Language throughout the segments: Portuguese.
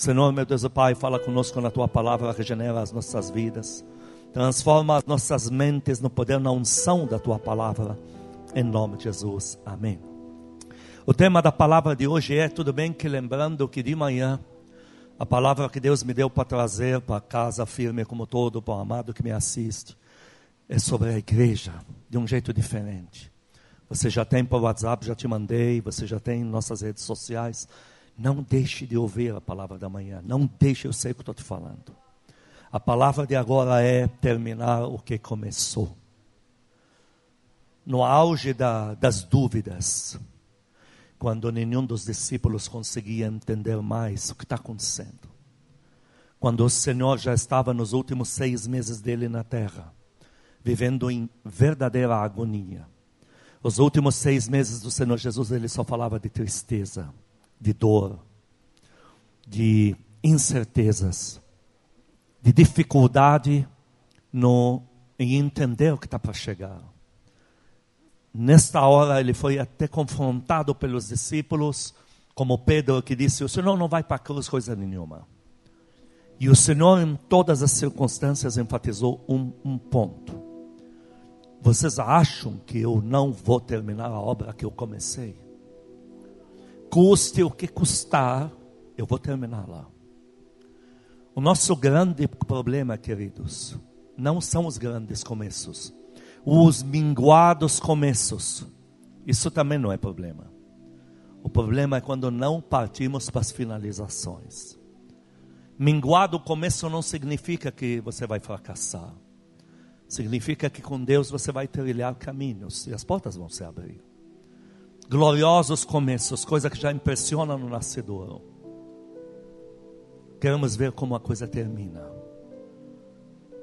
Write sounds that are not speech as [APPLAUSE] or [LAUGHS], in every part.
Senhor, meu Deus e Pai, fala conosco na tua palavra, regenera as nossas vidas, transforma as nossas mentes no poder, na unção da tua palavra, em nome de Jesus. Amém. O tema da palavra de hoje é: tudo bem que lembrando que de manhã, a palavra que Deus me deu para trazer para casa firme, como todo, para o amado que me assiste, é sobre a igreja, de um jeito diferente. Você já tem para o WhatsApp, já te mandei, você já tem nossas redes sociais. Não deixe de ouvir a palavra da manhã. Não deixe, eu sei o que estou te falando. A palavra de agora é terminar o que começou. No auge da, das dúvidas, quando nenhum dos discípulos conseguia entender mais o que está acontecendo. Quando o Senhor já estava nos últimos seis meses dele na terra, vivendo em verdadeira agonia. Os últimos seis meses do Senhor Jesus, ele só falava de tristeza de dor, de incertezas, de dificuldade no, em entender o que está para chegar. Nesta hora ele foi até confrontado pelos discípulos, como Pedro que disse: O Senhor não vai para a cruz coisa nenhuma. E o Senhor, em todas as circunstâncias, enfatizou um, um ponto. Vocês acham que eu não vou terminar a obra que eu comecei? Custe o que custar, eu vou terminar lá. O nosso grande problema, queridos, não são os grandes começos, os minguados começos. Isso também não é problema. O problema é quando não partimos para as finalizações. Minguado começo não significa que você vai fracassar. Significa que com Deus você vai trilhar caminhos e as portas vão se abrir gloriosos começos, coisa que já impressiona no nascedor. Queremos ver como a coisa termina.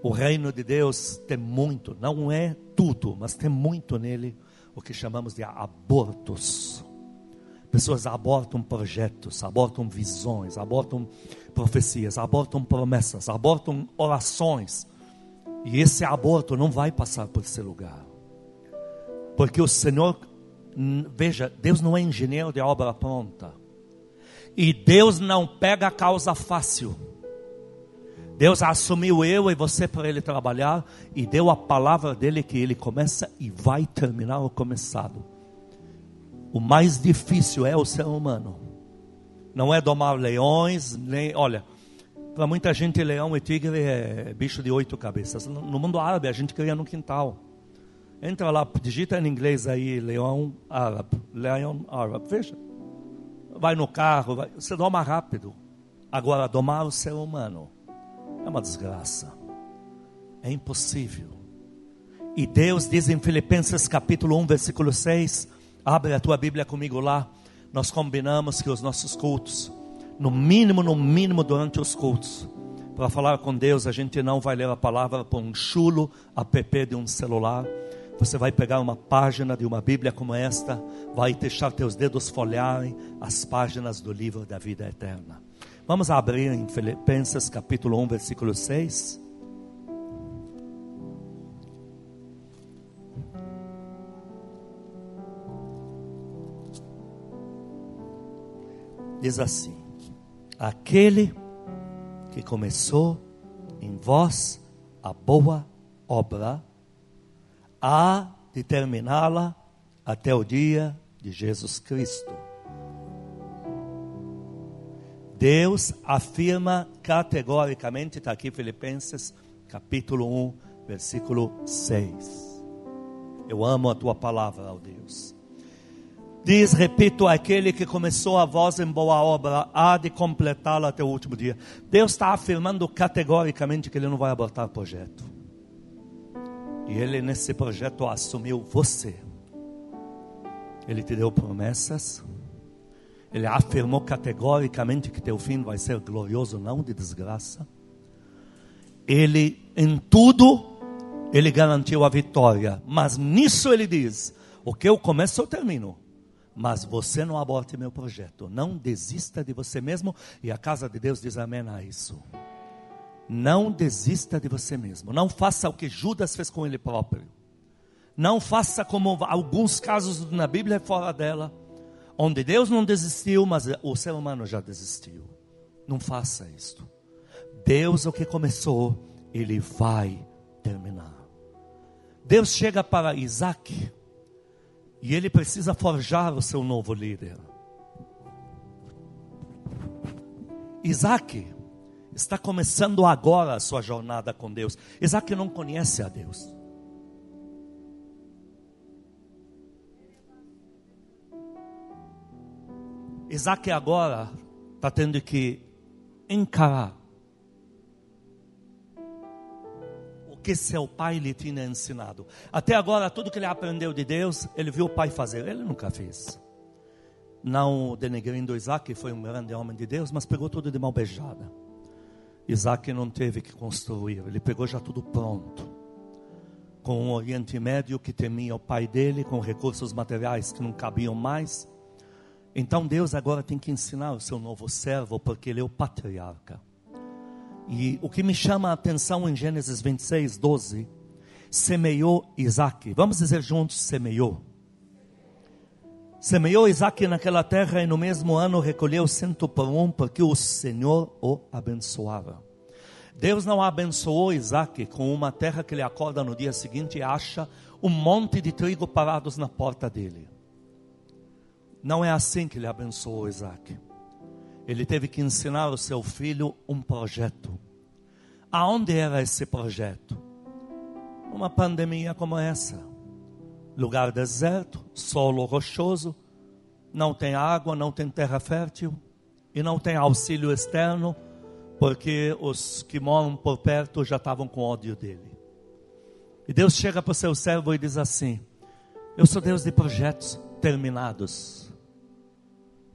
O reino de Deus tem muito, não é tudo, mas tem muito nele o que chamamos de abortos. Pessoas abortam projetos, abortam visões, abortam profecias, abortam promessas, abortam orações. E esse aborto não vai passar por esse lugar. Porque o Senhor Veja, Deus não é engenheiro de obra pronta. E Deus não pega a causa fácil. Deus assumiu eu e você para ele trabalhar e deu a palavra dele que ele começa e vai terminar o começado. O mais difícil é o ser humano. Não é domar leões, nem, olha, para muita gente leão e tigre é bicho de oito cabeças. No mundo árabe a gente cria no quintal. Entra lá, digita em inglês aí, leão árabe. Leão árabe, veja. Vai no carro, vai, você doma rápido. Agora, domar o ser humano é uma desgraça. É impossível. E Deus diz em Filipenses capítulo 1, versículo 6, abre a tua Bíblia comigo lá. Nós combinamos que os nossos cultos, no mínimo, no mínimo durante os cultos, para falar com Deus, a gente não vai ler a palavra por um chulo app de um celular você vai pegar uma página de uma Bíblia como esta, vai deixar teus dedos folhearem as páginas do livro da vida eterna. Vamos abrir em Filipenses capítulo 1, versículo 6. Diz assim: Aquele que começou em vós a boa obra, há de terminá-la até o dia de Jesus Cristo. Deus afirma categoricamente, está aqui Filipenses capítulo 1, versículo 6. Eu amo a tua palavra, ó Deus. Diz, repito, aquele que começou a voz em boa obra, há de completá-la até o último dia. Deus está afirmando categoricamente que Ele não vai abortar o projeto. E Ele nesse projeto assumiu você. Ele te deu promessas. Ele afirmou categoricamente que teu fim vai ser glorioso, não de desgraça. Ele, em tudo, ele garantiu a vitória. Mas nisso ele diz: o que eu começo, eu termino. Mas você não aborte meu projeto. Não desista de você mesmo. E a casa de Deus diz amém a isso. Não desista de você mesmo. Não faça o que Judas fez com ele próprio. Não faça como alguns casos na Bíblia fora dela, onde Deus não desistiu, mas o ser humano já desistiu. Não faça isto. Deus, o que começou, Ele vai terminar. Deus chega para Isaac e ele precisa forjar o seu novo líder. Isaac está começando agora a sua jornada com Deus. Isaac não conhece a Deus. Isaac agora está tendo que encarar o que seu pai lhe tinha ensinado. Até agora, tudo que ele aprendeu de Deus, ele viu o pai fazer, ele nunca fez. Não denegrindo Isaac, foi um grande homem de Deus, mas pegou tudo de mão beijada. Isaac não teve que construir, ele pegou já tudo pronto. Com um Oriente Médio que temia o pai dele, com recursos materiais que não cabiam mais então Deus agora tem que ensinar o seu novo servo, porque ele é o patriarca. E o que me chama a atenção em Gênesis 26, 12, semeou Isaac. Vamos dizer juntos: semeou. Semeou Isaac naquela terra e no mesmo ano recolheu cento por um, porque o Senhor o abençoava. Deus não abençoou Isaac com uma terra que ele acorda no dia seguinte e acha um monte de trigo parados na porta dele. Não é assim que ele abençoou Isaac. Ele teve que ensinar o seu filho um projeto. Aonde era esse projeto? Uma pandemia como essa. Lugar deserto, solo rochoso, não tem água, não tem terra fértil e não tem auxílio externo, porque os que moram por perto já estavam com ódio dele. E Deus chega para o seu servo e diz assim: Eu sou Deus de projetos terminados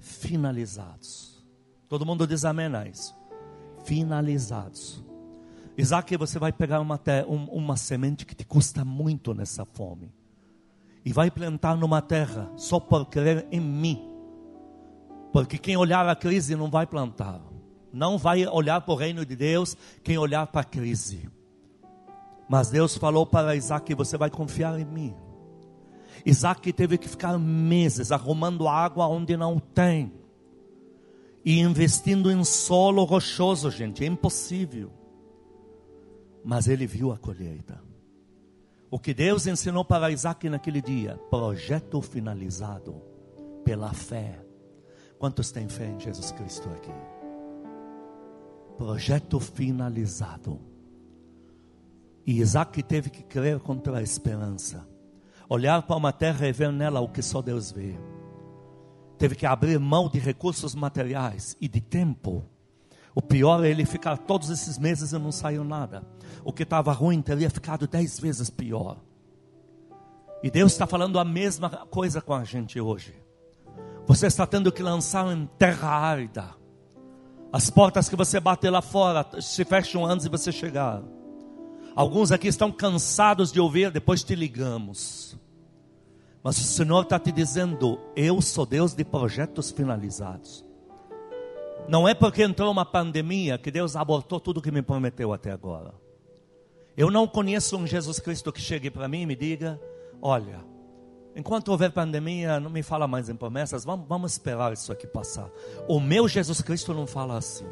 finalizados. Todo mundo diz amém a isso. Finalizados. Isaac, você vai pegar uma, um, uma semente que te custa muito nessa fome. E vai plantar numa terra só por crer em mim. Porque quem olhar a crise não vai plantar. Não vai olhar para o reino de Deus quem olhar para a crise. Mas Deus falou para Isaac: você vai confiar em mim. Isaac teve que ficar meses arrumando água onde não tem. E investindo em solo rochoso, gente, é impossível. Mas ele viu a colheita. O que Deus ensinou para Isaac naquele dia, projeto finalizado pela fé. Quantos têm fé em Jesus Cristo aqui? Projeto finalizado. E Isaac teve que crer contra a esperança olhar para uma terra e ver nela o que só Deus vê. Teve que abrir mão de recursos materiais e de tempo. O pior é ele ficar todos esses meses e não saiu nada. O que estava ruim teria ficado dez vezes pior. E Deus está falando a mesma coisa com a gente hoje. Você está tendo que lançar em terra árida. As portas que você bate lá fora se fecham antes de você chegar. Alguns aqui estão cansados de ouvir, depois te ligamos. Mas o Senhor está te dizendo: eu sou Deus de projetos finalizados. Não é porque entrou uma pandemia que Deus abortou tudo que me prometeu até agora. Eu não conheço um Jesus Cristo que chegue para mim e me diga: olha, enquanto houver pandemia, não me fala mais em promessas, vamos, vamos esperar isso aqui passar. O meu Jesus Cristo não fala assim.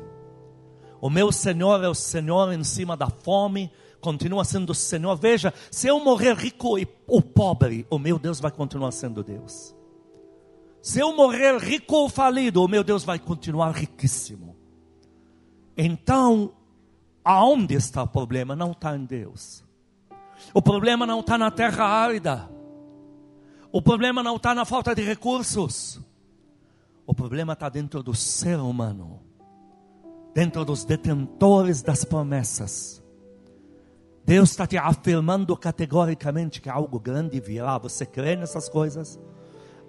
O meu Senhor é o Senhor em cima da fome, continua sendo o Senhor. Veja, se eu morrer rico e, ou pobre, o meu Deus vai continuar sendo Deus. Se eu morrer rico ou falido, o meu Deus vai continuar riquíssimo. Então, aonde está o problema? Não está em Deus. O problema não está na terra árida. O problema não está na falta de recursos. O problema está dentro do ser humano, dentro dos detentores das promessas Deus está te afirmando categoricamente que algo grande virá. Você crê nessas coisas?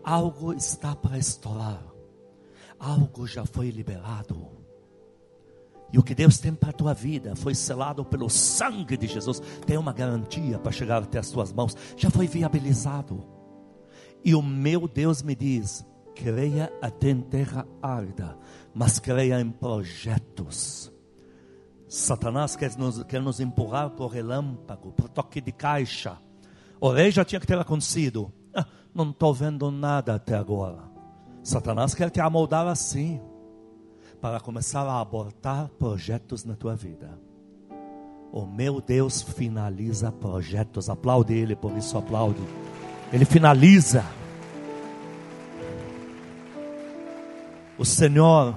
Algo está para estourar. Algo já foi liberado. E o que Deus tem para a tua vida foi selado pelo sangue de Jesus. Tem uma garantia para chegar até as tuas mãos. Já foi viabilizado. E o meu Deus me diz: creia até em terra árida, mas creia em projetos Satanás quer nos, quer nos empurrar para o relâmpago, para o toque de caixa. O rei já tinha que ter acontecido. Ah, não estou vendo nada até agora. Satanás quer te amoldar assim. Para começar a abortar projetos na tua vida. O meu Deus finaliza projetos. Aplaude Ele, por isso aplaude. Ele finaliza. O Senhor,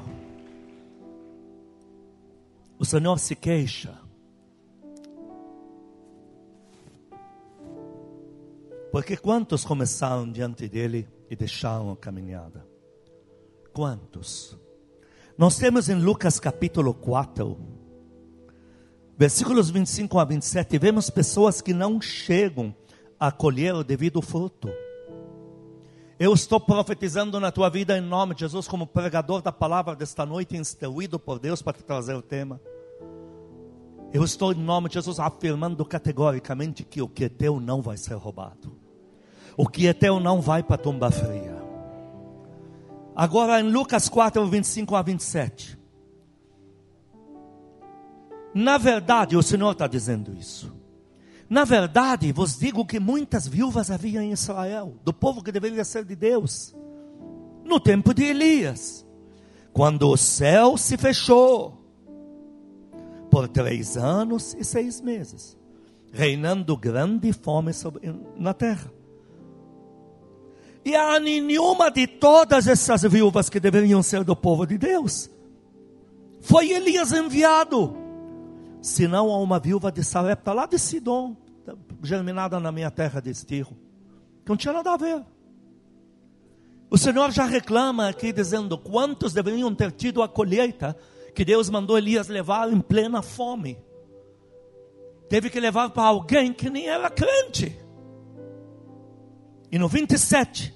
o Senhor se queixa. Porque quantos começaram diante dele e deixaram a caminhada? Quantos? Nós temos em Lucas capítulo 4, versículos 25 a 27, vemos pessoas que não chegam a colher o devido fruto. Eu estou profetizando na tua vida em nome de Jesus, como pregador da palavra desta noite, instruído por Deus para te trazer o tema. Eu estou em nome de Jesus afirmando categoricamente que o que é teu não vai ser roubado. O que é teu não vai para a fria. Agora em Lucas 4, 25 a 27. Na verdade, o Senhor está dizendo isso. Na verdade, vos digo que muitas viúvas havia em Israel, do povo que deveria ser de Deus, no tempo de Elias, quando o céu se fechou por três anos e seis meses, reinando grande fome sobre, na terra. E a nenhuma de todas essas viúvas que deveriam ser do povo de Deus foi Elias enviado, senão a uma viúva de Sarepta lá de Sidom, germinada na minha terra de Estirro, que não tinha nada a ver. O Senhor já reclama aqui dizendo quantos deveriam ter tido a colheita que Deus mandou Elias levar em plena fome. Teve que levar para alguém que nem era crente. E no 27,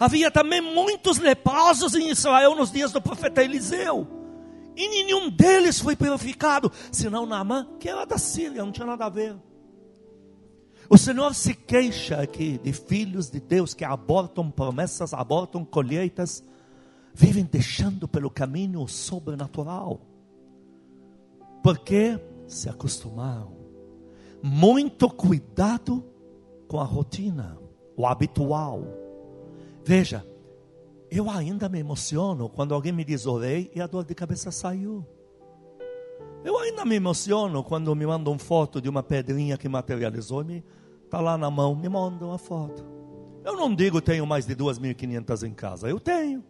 havia também muitos leprosos em Israel nos dias do profeta Eliseu. E nenhum deles foi purificado, senão Naamã, que era da Síria, não tinha nada a ver. O Senhor se queixa aqui de filhos de Deus que abortam promessas, abortam colheitas, vivem deixando pelo caminho o sobrenatural. Porque se acostumaram. Muito cuidado com a rotina o habitual. Veja, eu ainda me emociono quando alguém me diz orei e a dor de cabeça saiu. Eu ainda me emociono quando me mandam foto de uma pedrinha que materializou me está lá na mão, me mandam uma foto. Eu não digo tenho mais de 2.500 em casa, eu tenho.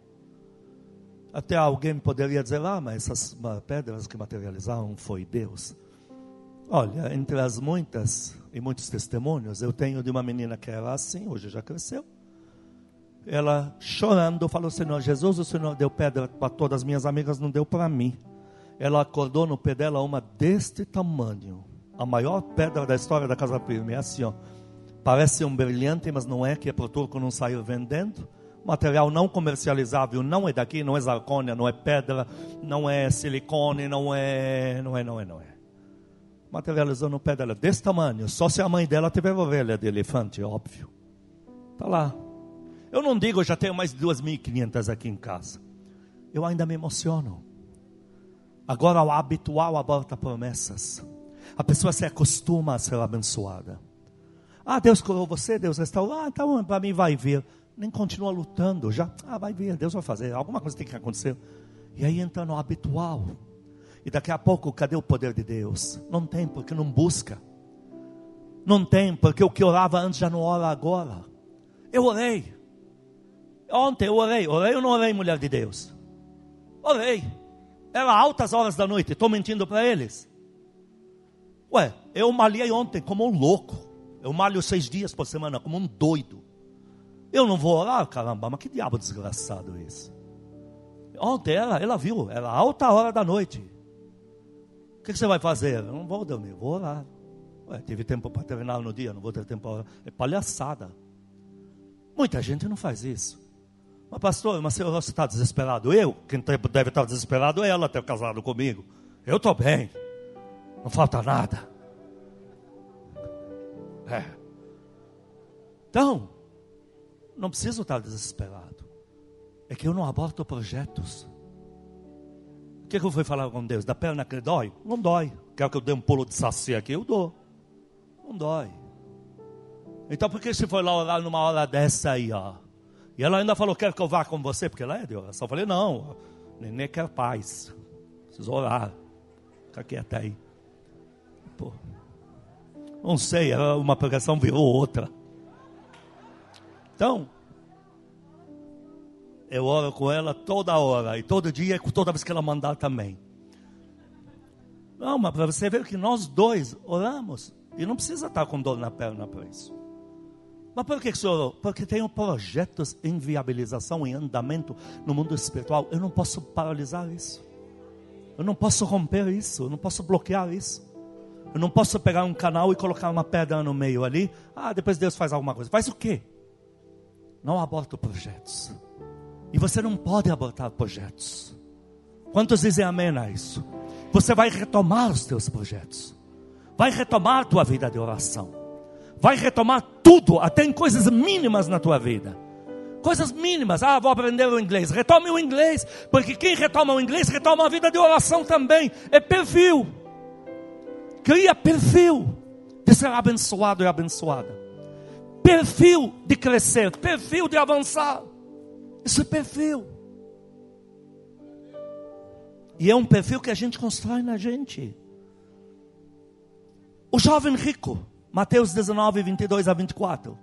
Até alguém poderia dizer, ah, mas essas pedras que materializaram foi Deus. Olha, entre as muitas e muitos testemunhos, eu tenho de uma menina que era assim, hoje já cresceu. Ela chorando falou: Senhor Jesus, o Senhor deu pedra para todas as minhas amigas, não deu para mim. Ela acordou no pé dela uma deste tamanho, a maior pedra da história da Casa Firme. É assim, ó. Parece um brilhante, mas não é, que é para o turco não sair vendendo. Material não comercializável, não é daqui, não é zarcônia, não é pedra, não é silicone, não é, não é, não é, não é materializou no pé dela, desse tamanho. Só se a mãe dela tiver ovelha de elefante, óbvio. Está lá. Eu não digo, eu já tenho mais de 2.500 aqui em casa. Eu ainda me emociono. Agora, o habitual aborta promessas. A pessoa se acostuma a ser abençoada. Ah, Deus curou você, Deus restaurou. Ah, então para mim vai vir. Nem continua lutando já. Ah, vai vir, Deus vai fazer. Alguma coisa tem que acontecer. E aí entra no habitual. E daqui a pouco, cadê o poder de Deus? Não tem, porque não busca. Não tem, porque o que orava antes já não ora agora. Eu orei. Ontem eu orei. Orei ou não orei, mulher de Deus? Orei. Era altas horas da noite. Estou mentindo para eles. Ué, eu malhei ontem como um louco. Eu malho seis dias por semana, como um doido. Eu não vou orar, caramba, mas que diabo desgraçado isso. Ontem ela, ela viu, era alta hora da noite que, que você vai fazer? Eu não vou dormir, vou orar. Ué, tive tempo para terminar no dia, não vou ter tempo para orar. É palhaçada. Muita gente não faz isso. Mas pastor, mas você está desesperado? Eu? Quem deve estar desesperado é ela ter casado comigo. Eu estou bem. Não falta nada. É. Então, não preciso estar desesperado. É que eu não aborto projetos que, que eu fui falar com Deus? Da perna que dói? Não dói. Quer que eu dê um pulo de saci aqui? Eu dou. Não dói. Então por que você foi lá orar numa hora dessa aí, ó? E ela ainda falou, quer que eu vá com você? Porque ela é de oração. Eu falei, não. Nenê quer paz. Precisa orar. Fica quieto aí. Pô. Não sei, uma pregação virou outra. Então, eu oro com ela toda hora, e todo dia, toda vez que ela mandar também. Não, mas para você ver que nós dois oramos, e não precisa estar com dor na perna para isso. Mas por que, que senhor orou? Porque tenho projetos em viabilização, em andamento no mundo espiritual. Eu não posso paralisar isso. Eu não posso romper isso. Eu não posso bloquear isso. Eu não posso pegar um canal e colocar uma pedra no meio ali. Ah, depois Deus faz alguma coisa. Faz o quê? Não aborto projetos. E você não pode abortar projetos. Quantos dizem amém a isso? Você vai retomar os teus projetos. Vai retomar a tua vida de oração. Vai retomar tudo, até em coisas mínimas na tua vida. Coisas mínimas. Ah, vou aprender o inglês. Retome o inglês. Porque quem retoma o inglês, retoma a vida de oração também. É perfil. Cria perfil de ser abençoado e abençoada. Perfil de crescer. Perfil de avançar. É perfil. E é um perfil que a gente constrói na gente. O jovem rico, Mateus 19, 22 a 24.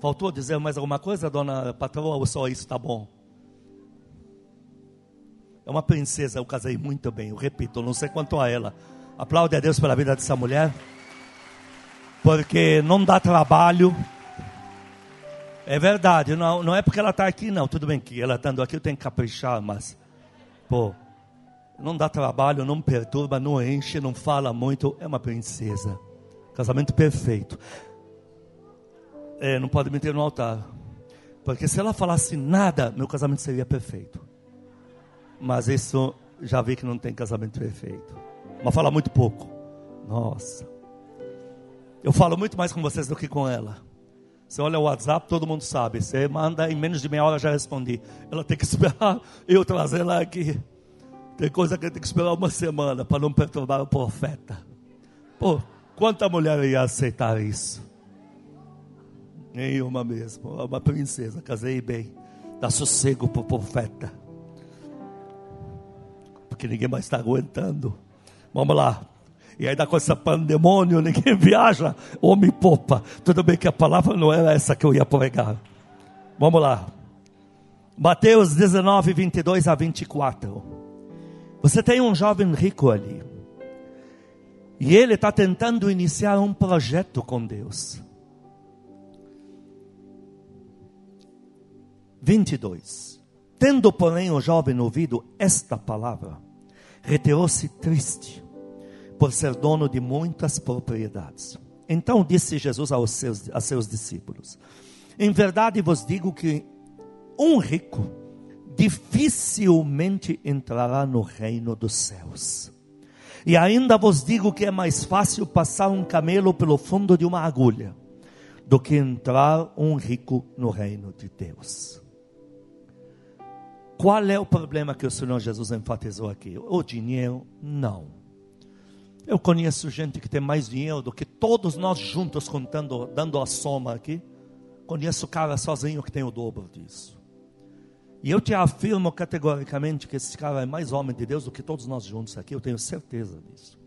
Faltou dizer mais alguma coisa, dona patroa, ou só isso está bom? É uma princesa, eu casei muito bem, eu repito, não sei quanto a ela. Aplaude a Deus pela vida dessa mulher, porque não dá trabalho é verdade, não, não é porque ela está aqui, não. Tudo bem que ela estando aqui eu tenho que caprichar, mas, pô, não dá trabalho, não perturba, não enche, não fala muito. É uma princesa. Casamento perfeito. É, não pode meter no altar. Porque se ela falasse nada, meu casamento seria perfeito. Mas isso já vi que não tem casamento perfeito. Mas fala muito pouco. Nossa. Eu falo muito mais com vocês do que com ela. Você olha o WhatsApp, todo mundo sabe. Você manda, em menos de meia hora já respondi. Ela tem que esperar [LAUGHS] eu trazer ela aqui. Tem coisa que tem que esperar uma semana para não perturbar o profeta. Pô, quanta mulher ia aceitar isso? Nenhuma mesmo. Uma princesa, casei bem. Dá sossego para o profeta. Porque ninguém mais está aguentando. Vamos lá. E dá com essa pandemônio, [LAUGHS] ninguém viaja, homem poupa. Tudo bem que a palavra não era essa que eu ia pregar. Vamos lá. Mateus 19, 22 a 24. Você tem um jovem rico ali. E ele está tentando iniciar um projeto com Deus. 22. Tendo, porém, o jovem ouvido esta palavra, retirou-se triste por ser dono de muitas propriedades. Então disse Jesus aos seus, a seus discípulos: Em verdade vos digo que um rico dificilmente entrará no reino dos céus. E ainda vos digo que é mais fácil passar um camelo pelo fundo de uma agulha do que entrar um rico no reino de Deus. Qual é o problema que o Senhor Jesus enfatizou aqui? O dinheiro? Não. Eu conheço gente que tem mais dinheiro do que todos nós juntos contando, dando a soma aqui. Conheço cara sozinho que tem o dobro disso. E eu te afirmo categoricamente que esse cara é mais homem de Deus do que todos nós juntos aqui, eu tenho certeza disso.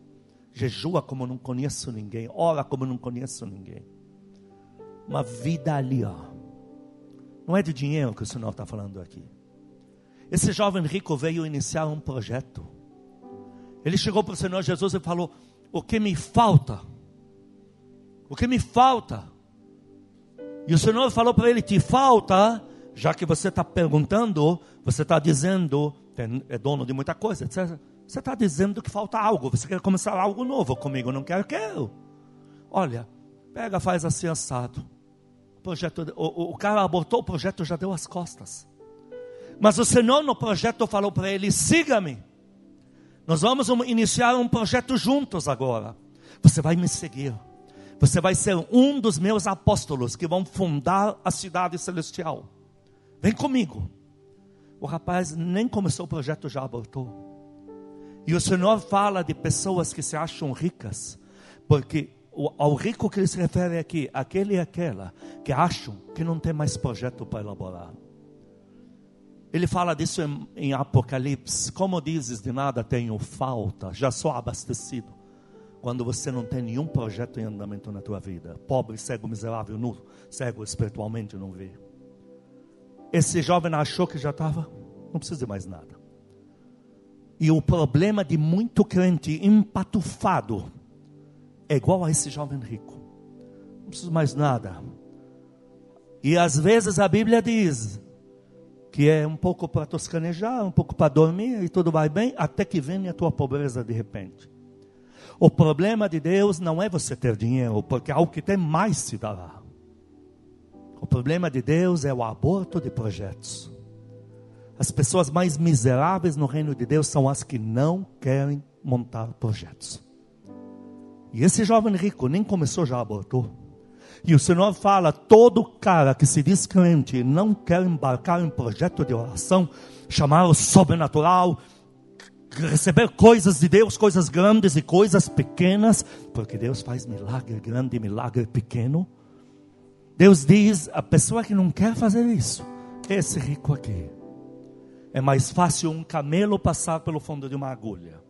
Jejua como não conheço ninguém, ora como não conheço ninguém. Uma vida ali, ó. Não é de dinheiro que o Senhor está falando aqui. Esse jovem rico veio iniciar um projeto. Ele chegou para o Senhor Jesus e falou: O que me falta? O que me falta? E o Senhor falou para ele: Te falta, já que você está perguntando, você está dizendo, é dono de muita coisa, etc. Você está dizendo que falta algo, você quer começar algo novo comigo, não quero, quero. Olha, pega, faz assim assado. O, projeto, o, o cara abortou o projeto, já deu as costas. Mas o Senhor no projeto falou para ele: siga-me. Nós vamos iniciar um projeto juntos agora. Você vai me seguir. Você vai ser um dos meus apóstolos que vão fundar a cidade celestial. Vem comigo. O rapaz nem começou o projeto, já abortou. E o Senhor fala de pessoas que se acham ricas, porque ao rico que ele se refere aqui, aquele e aquela que acham que não tem mais projeto para elaborar. Ele fala disso em, em Apocalipse. Como dizes, de nada tenho falta, já sou abastecido. Quando você não tem nenhum projeto em andamento na tua vida, pobre, cego, miserável, nu, cego espiritualmente não vê. Esse jovem achou que já estava, não precisa de mais nada. E o problema de muito crente empatufado é igual a esse jovem rico. Não precisa mais nada. E às vezes a Bíblia diz: que é um pouco para toscanejar, um pouco para dormir e tudo vai bem, até que venha a tua pobreza de repente. O problema de Deus não é você ter dinheiro, porque ao que tem mais se dará. O problema de Deus é o aborto de projetos. As pessoas mais miseráveis no reino de Deus são as que não querem montar projetos. E esse jovem rico nem começou já abortou. E o Senhor fala: todo cara que se diz crente e não quer embarcar em projeto de oração, chamar o sobrenatural, receber coisas de Deus, coisas grandes e coisas pequenas, porque Deus faz milagre grande e milagre pequeno. Deus diz: a pessoa que não quer fazer isso, esse rico aqui, é mais fácil um camelo passar pelo fundo de uma agulha.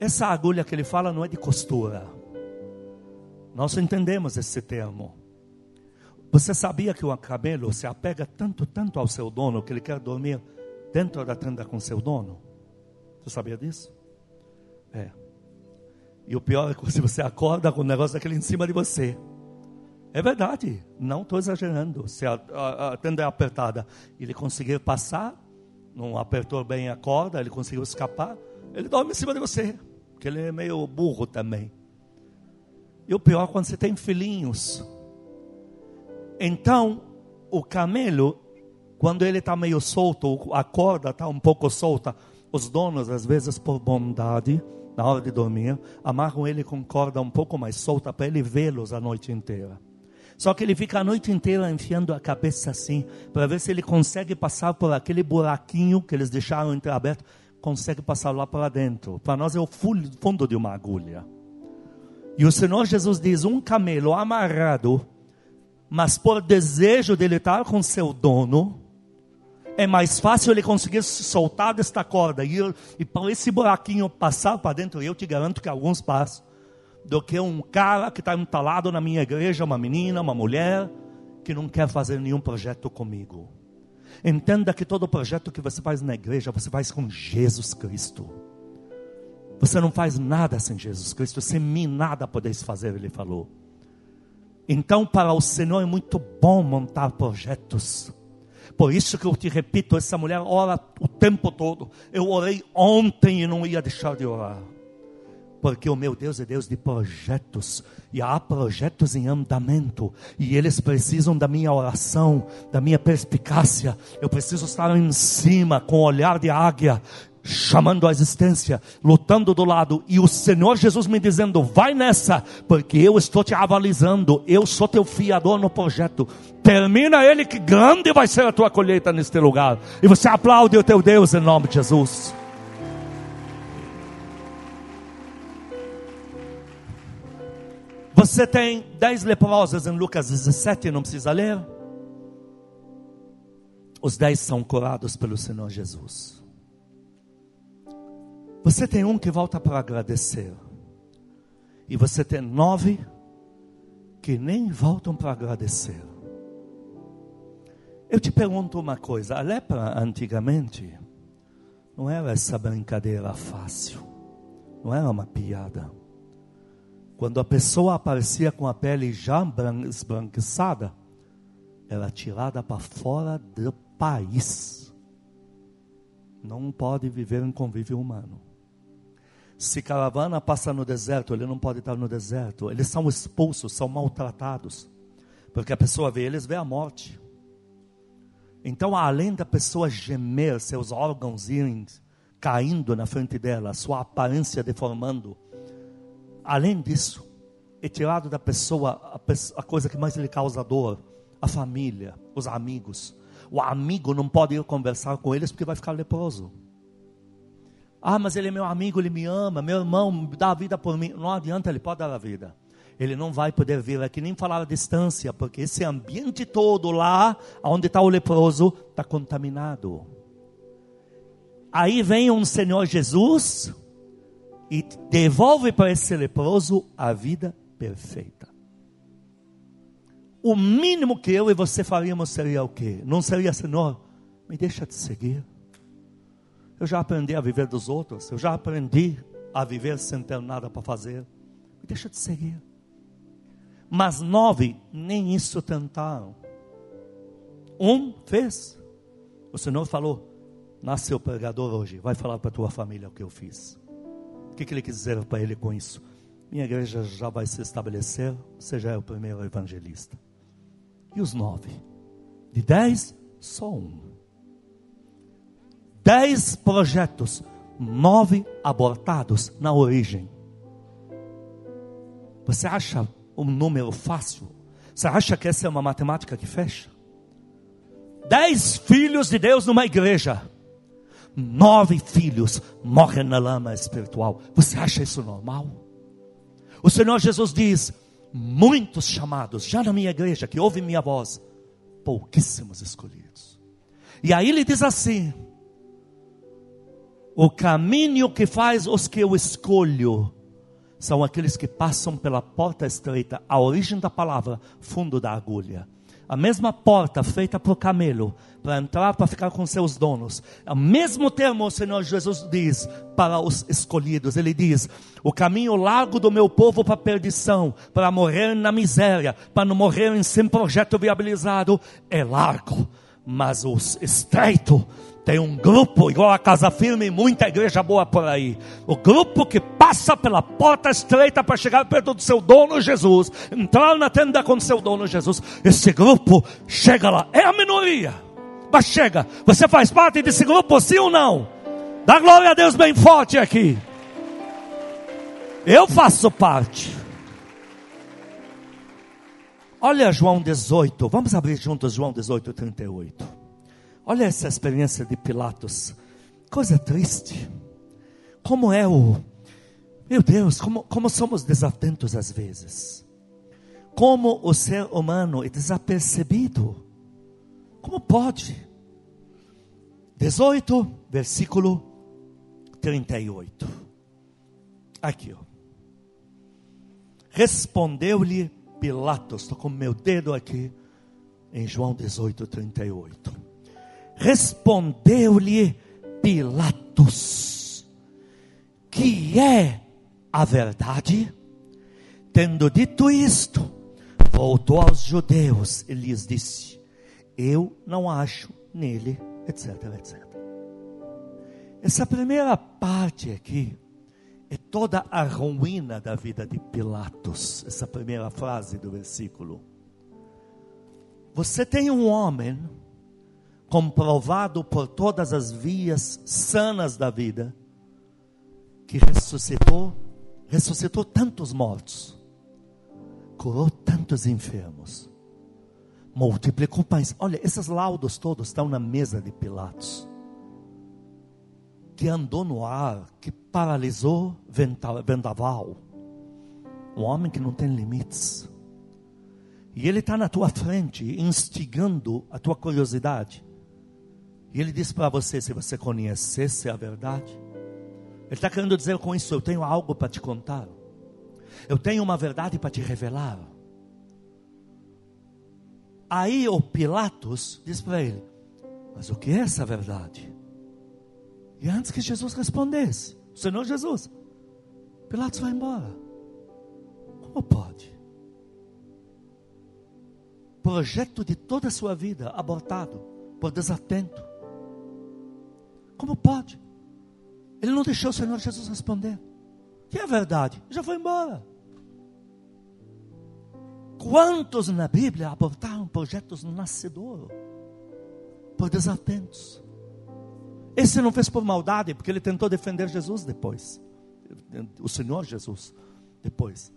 Essa agulha que ele fala não é de costura nós entendemos esse termo. Você sabia que o camelo se apega tanto, tanto ao seu dono que ele quer dormir dentro da tenda com seu dono? Você sabia disso? É. E o pior é que se você acorda com o negócio daquele em cima de você. É verdade, não estou exagerando. Se a, a, a, tenda é apertada, ele conseguir passar, não apertou bem a corda, ele conseguiu escapar, ele dorme em cima de você, porque ele é meio burro também. E o pior quando você tem filhinhos. Então, o camelo, quando ele está meio solto, a corda está um pouco solta, os donos, às vezes por bondade, na hora de dormir, amarram ele com corda um pouco mais solta para ele vê-los a noite inteira. Só que ele fica a noite inteira enfiando a cabeça assim, para ver se ele consegue passar por aquele buraquinho que eles deixaram entreaberto, consegue passar lá para dentro. Para nós é o fundo de uma agulha. E o Senhor Jesus diz: um camelo amarrado, mas por desejo dele estar com seu dono, é mais fácil ele conseguir se soltar desta corda e, e por esse buraquinho passar para dentro. Eu te garanto que alguns passam, do que um cara que está entalado na minha igreja, uma menina, uma mulher, que não quer fazer nenhum projeto comigo. Entenda que todo projeto que você faz na igreja, você faz com Jesus Cristo. Você não faz nada sem Jesus Cristo, sem mim nada podeis fazer, ele falou. Então, para o Senhor é muito bom montar projetos. Por isso que eu te repito, essa mulher ora o tempo todo. Eu orei ontem e não ia deixar de orar. Porque o meu Deus é Deus de projetos, e há projetos em andamento, e eles precisam da minha oração, da minha perspicácia. Eu preciso estar em cima com o olhar de águia, chamando a existência, lutando do lado, e o Senhor Jesus me dizendo: vai nessa, porque eu estou te avalizando, eu sou teu fiador no projeto. Termina ele, que grande vai ser a tua colheita neste lugar. E você aplaude o teu Deus em nome de Jesus. Você tem dez leprosos em Lucas 17, não precisa ler. Os dez são curados pelo Senhor Jesus. Você tem um que volta para agradecer. E você tem nove que nem voltam para agradecer. Eu te pergunto uma coisa: a lepra antigamente não era essa brincadeira fácil, não era uma piada. Quando a pessoa aparecia com a pele já esbranquiçada, era tirada para fora do país. Não pode viver em convívio humano. Se caravana passa no deserto, ele não pode estar no deserto. Eles são expulsos, são maltratados. Porque a pessoa vê eles, vê a morte. Então, além da pessoa gemer, seus órgãos irem caindo na frente dela, sua aparência deformando, além disso, é tirado da pessoa a, coisa que mais lhe causa dor: a família, os amigos. O amigo não pode ir conversar com eles porque vai ficar leproso. Ah, mas ele é meu amigo, ele me ama, meu irmão dá a vida por mim. Não adianta, ele pode dar a vida. ele não vai poder vir aqui nem falar a distância, porque esse ambiente todo lá, onde está o leproso, está contaminado. Aí vem um Senhor Jesus e devolve para esse leproso a vida perfeita. O mínimo que eu e você faríamos seria o quê? Não seria, Senhor, me deixa te seguir. Eu já aprendi a viver dos outros, eu já aprendi a viver sem ter nada para fazer. Me deixa te seguir. Mas nove, nem isso tentaram. Um fez. O Senhor falou: Nasceu pregador hoje, vai falar para a tua família o que eu fiz. O que, que ele quis dizer para ele com isso? Minha igreja já vai se estabelecer, você já é o primeiro evangelista. E os nove? De dez, só um. Dez projetos, nove abortados na origem. Você acha um número fácil? Você acha que essa é uma matemática que fecha? Dez filhos de Deus numa igreja. Nove filhos morrem na lama espiritual. Você acha isso normal? O Senhor Jesus diz: muitos chamados, já na minha igreja, que ouvem minha voz, pouquíssimos escolhidos. E aí ele diz assim: o caminho que faz os que eu escolho são aqueles que passam pela porta estreita, a origem da palavra, fundo da agulha. A mesma porta feita para o camelo, para entrar, para ficar com seus donos. O mesmo termo o Senhor Jesus diz para os escolhidos. Ele diz: O caminho largo do meu povo para a perdição, para morrer na miséria, para não morrer sem projeto viabilizado, é largo. Mas o estreito tem um grupo, igual a Casa Firme, muita igreja boa por aí. O grupo que passa pela porta estreita para chegar perto do seu dono Jesus, entrar na tenda com seu dono Jesus. Esse grupo chega lá, é a minoria, mas chega. Você faz parte desse grupo, sim ou não? Dá glória a Deus bem forte aqui. Eu faço parte. Olha João 18, vamos abrir juntos João 18, 38. Olha essa experiência de Pilatos. Coisa triste. Como é o. Meu Deus, como, como somos desatentos às vezes. Como o ser humano é desapercebido. Como pode? 18, versículo 38. Aqui, ó. Respondeu-lhe Pilatos, estou com meu dedo aqui, em João 18, 38. Respondeu-lhe Pilatos: Que é a verdade? Tendo dito isto, voltou aos judeus e lhes disse: Eu não acho nele, etc, etc. Essa primeira parte aqui é toda a ruína da vida de Pilatos. Essa primeira frase do versículo. Você tem um homem comprovado por todas as vias sanas da vida, que ressuscitou, ressuscitou tantos mortos, curou tantos enfermos, multiplicou pães. Olha, esses laudos todos estão na mesa de Pilatos. Que andou no ar, que paralisou vendaval. Um homem que não tem limites. E ele está na tua frente, instigando a tua curiosidade. E ele disse para você: se você conhecesse a verdade, ele está querendo dizer com isso: eu tenho algo para te contar, eu tenho uma verdade para te revelar. Aí o Pilatos diz para ele: Mas o que é essa verdade? E antes que Jesus respondesse, Senhor Jesus, Pilatos vai embora. Como pode? Projeto de toda a sua vida abortado por desatento. Como pode? Ele não deixou o Senhor Jesus responder. Que é verdade? Já foi embora. Quantos na Bíblia abortaram projetos no nascedouro? Por desatentos. Esse não fez por maldade, porque ele tentou defender Jesus depois. O Senhor Jesus, depois.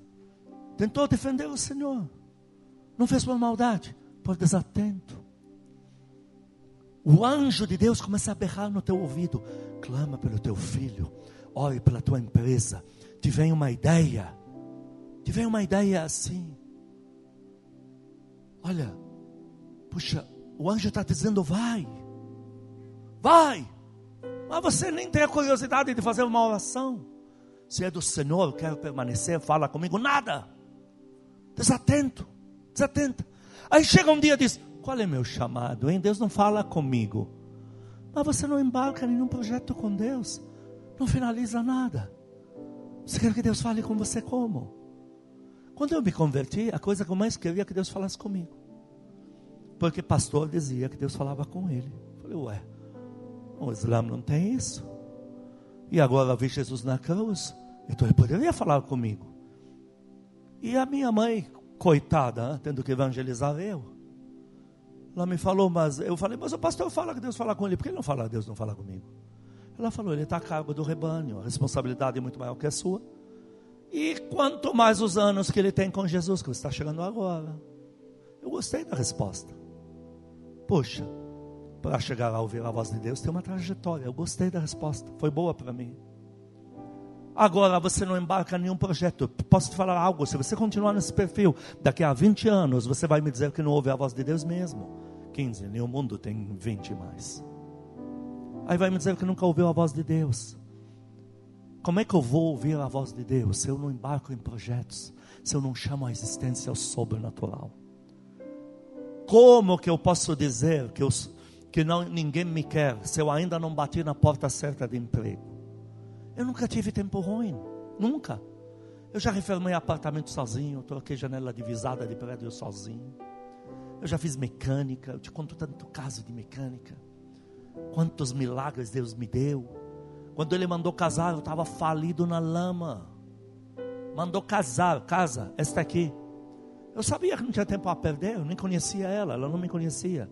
Tentou defender o Senhor. Não fez por maldade, por desatento. O anjo de Deus começa a berrar no teu ouvido: clama pelo teu filho, ore pela tua empresa. Te vem uma ideia. Tive uma ideia assim. Olha, puxa, o anjo está dizendo: vai, vai. Mas você nem tem a curiosidade de fazer uma oração. Se é do Senhor, quero permanecer, fala comigo. Nada. Desatento, desatenta. Aí chega um dia e diz: Qual é meu chamado? Hein? Deus não fala comigo. Mas você não embarca em nenhum projeto com Deus. Não finaliza nada. Você quer que Deus fale com você como? Quando eu me converti, a coisa que eu mais queria é que Deus falasse comigo. Porque pastor dizia que Deus falava com ele. Eu falei, ué, o Islã não tem isso. E agora vi Jesus na cruz. Então ele poderia falar comigo. E a minha mãe, coitada, tendo que evangelizar eu. Ela me falou, mas eu falei, mas o pastor fala que Deus fala com ele, por que ele não fala Deus não fala comigo? Ela falou, ele está a cargo do rebanho, a responsabilidade é muito maior que a sua. E quanto mais os anos que ele tem com Jesus, que você está chegando agora. Eu gostei da resposta. Poxa, para chegar a ouvir a voz de Deus tem uma trajetória. Eu gostei da resposta, foi boa para mim. Agora você não embarca em nenhum projeto. Posso te falar algo? Se você continuar nesse perfil, daqui a 20 anos você vai me dizer que não ouve a voz de Deus mesmo. 15, nenhum mundo tem 20 mais. Aí vai me dizer que nunca ouviu a voz de Deus. Como é que eu vou ouvir a voz de Deus se eu não embarco em projetos, se eu não chamo a existência ao sobrenatural? Como que eu posso dizer que, eu, que não, ninguém me quer se eu ainda não bati na porta certa de emprego? Eu nunca tive tempo ruim, nunca. Eu já reformei apartamento sozinho, troquei janela divisada de prédio sozinho. Eu já fiz mecânica, eu te conto tanto caso de mecânica. Quantos milagres Deus me deu. Quando Ele mandou casar, eu estava falido na lama. Mandou casar, casa, esta aqui. Eu sabia que não tinha tempo a perder, eu nem conhecia ela, ela não me conhecia.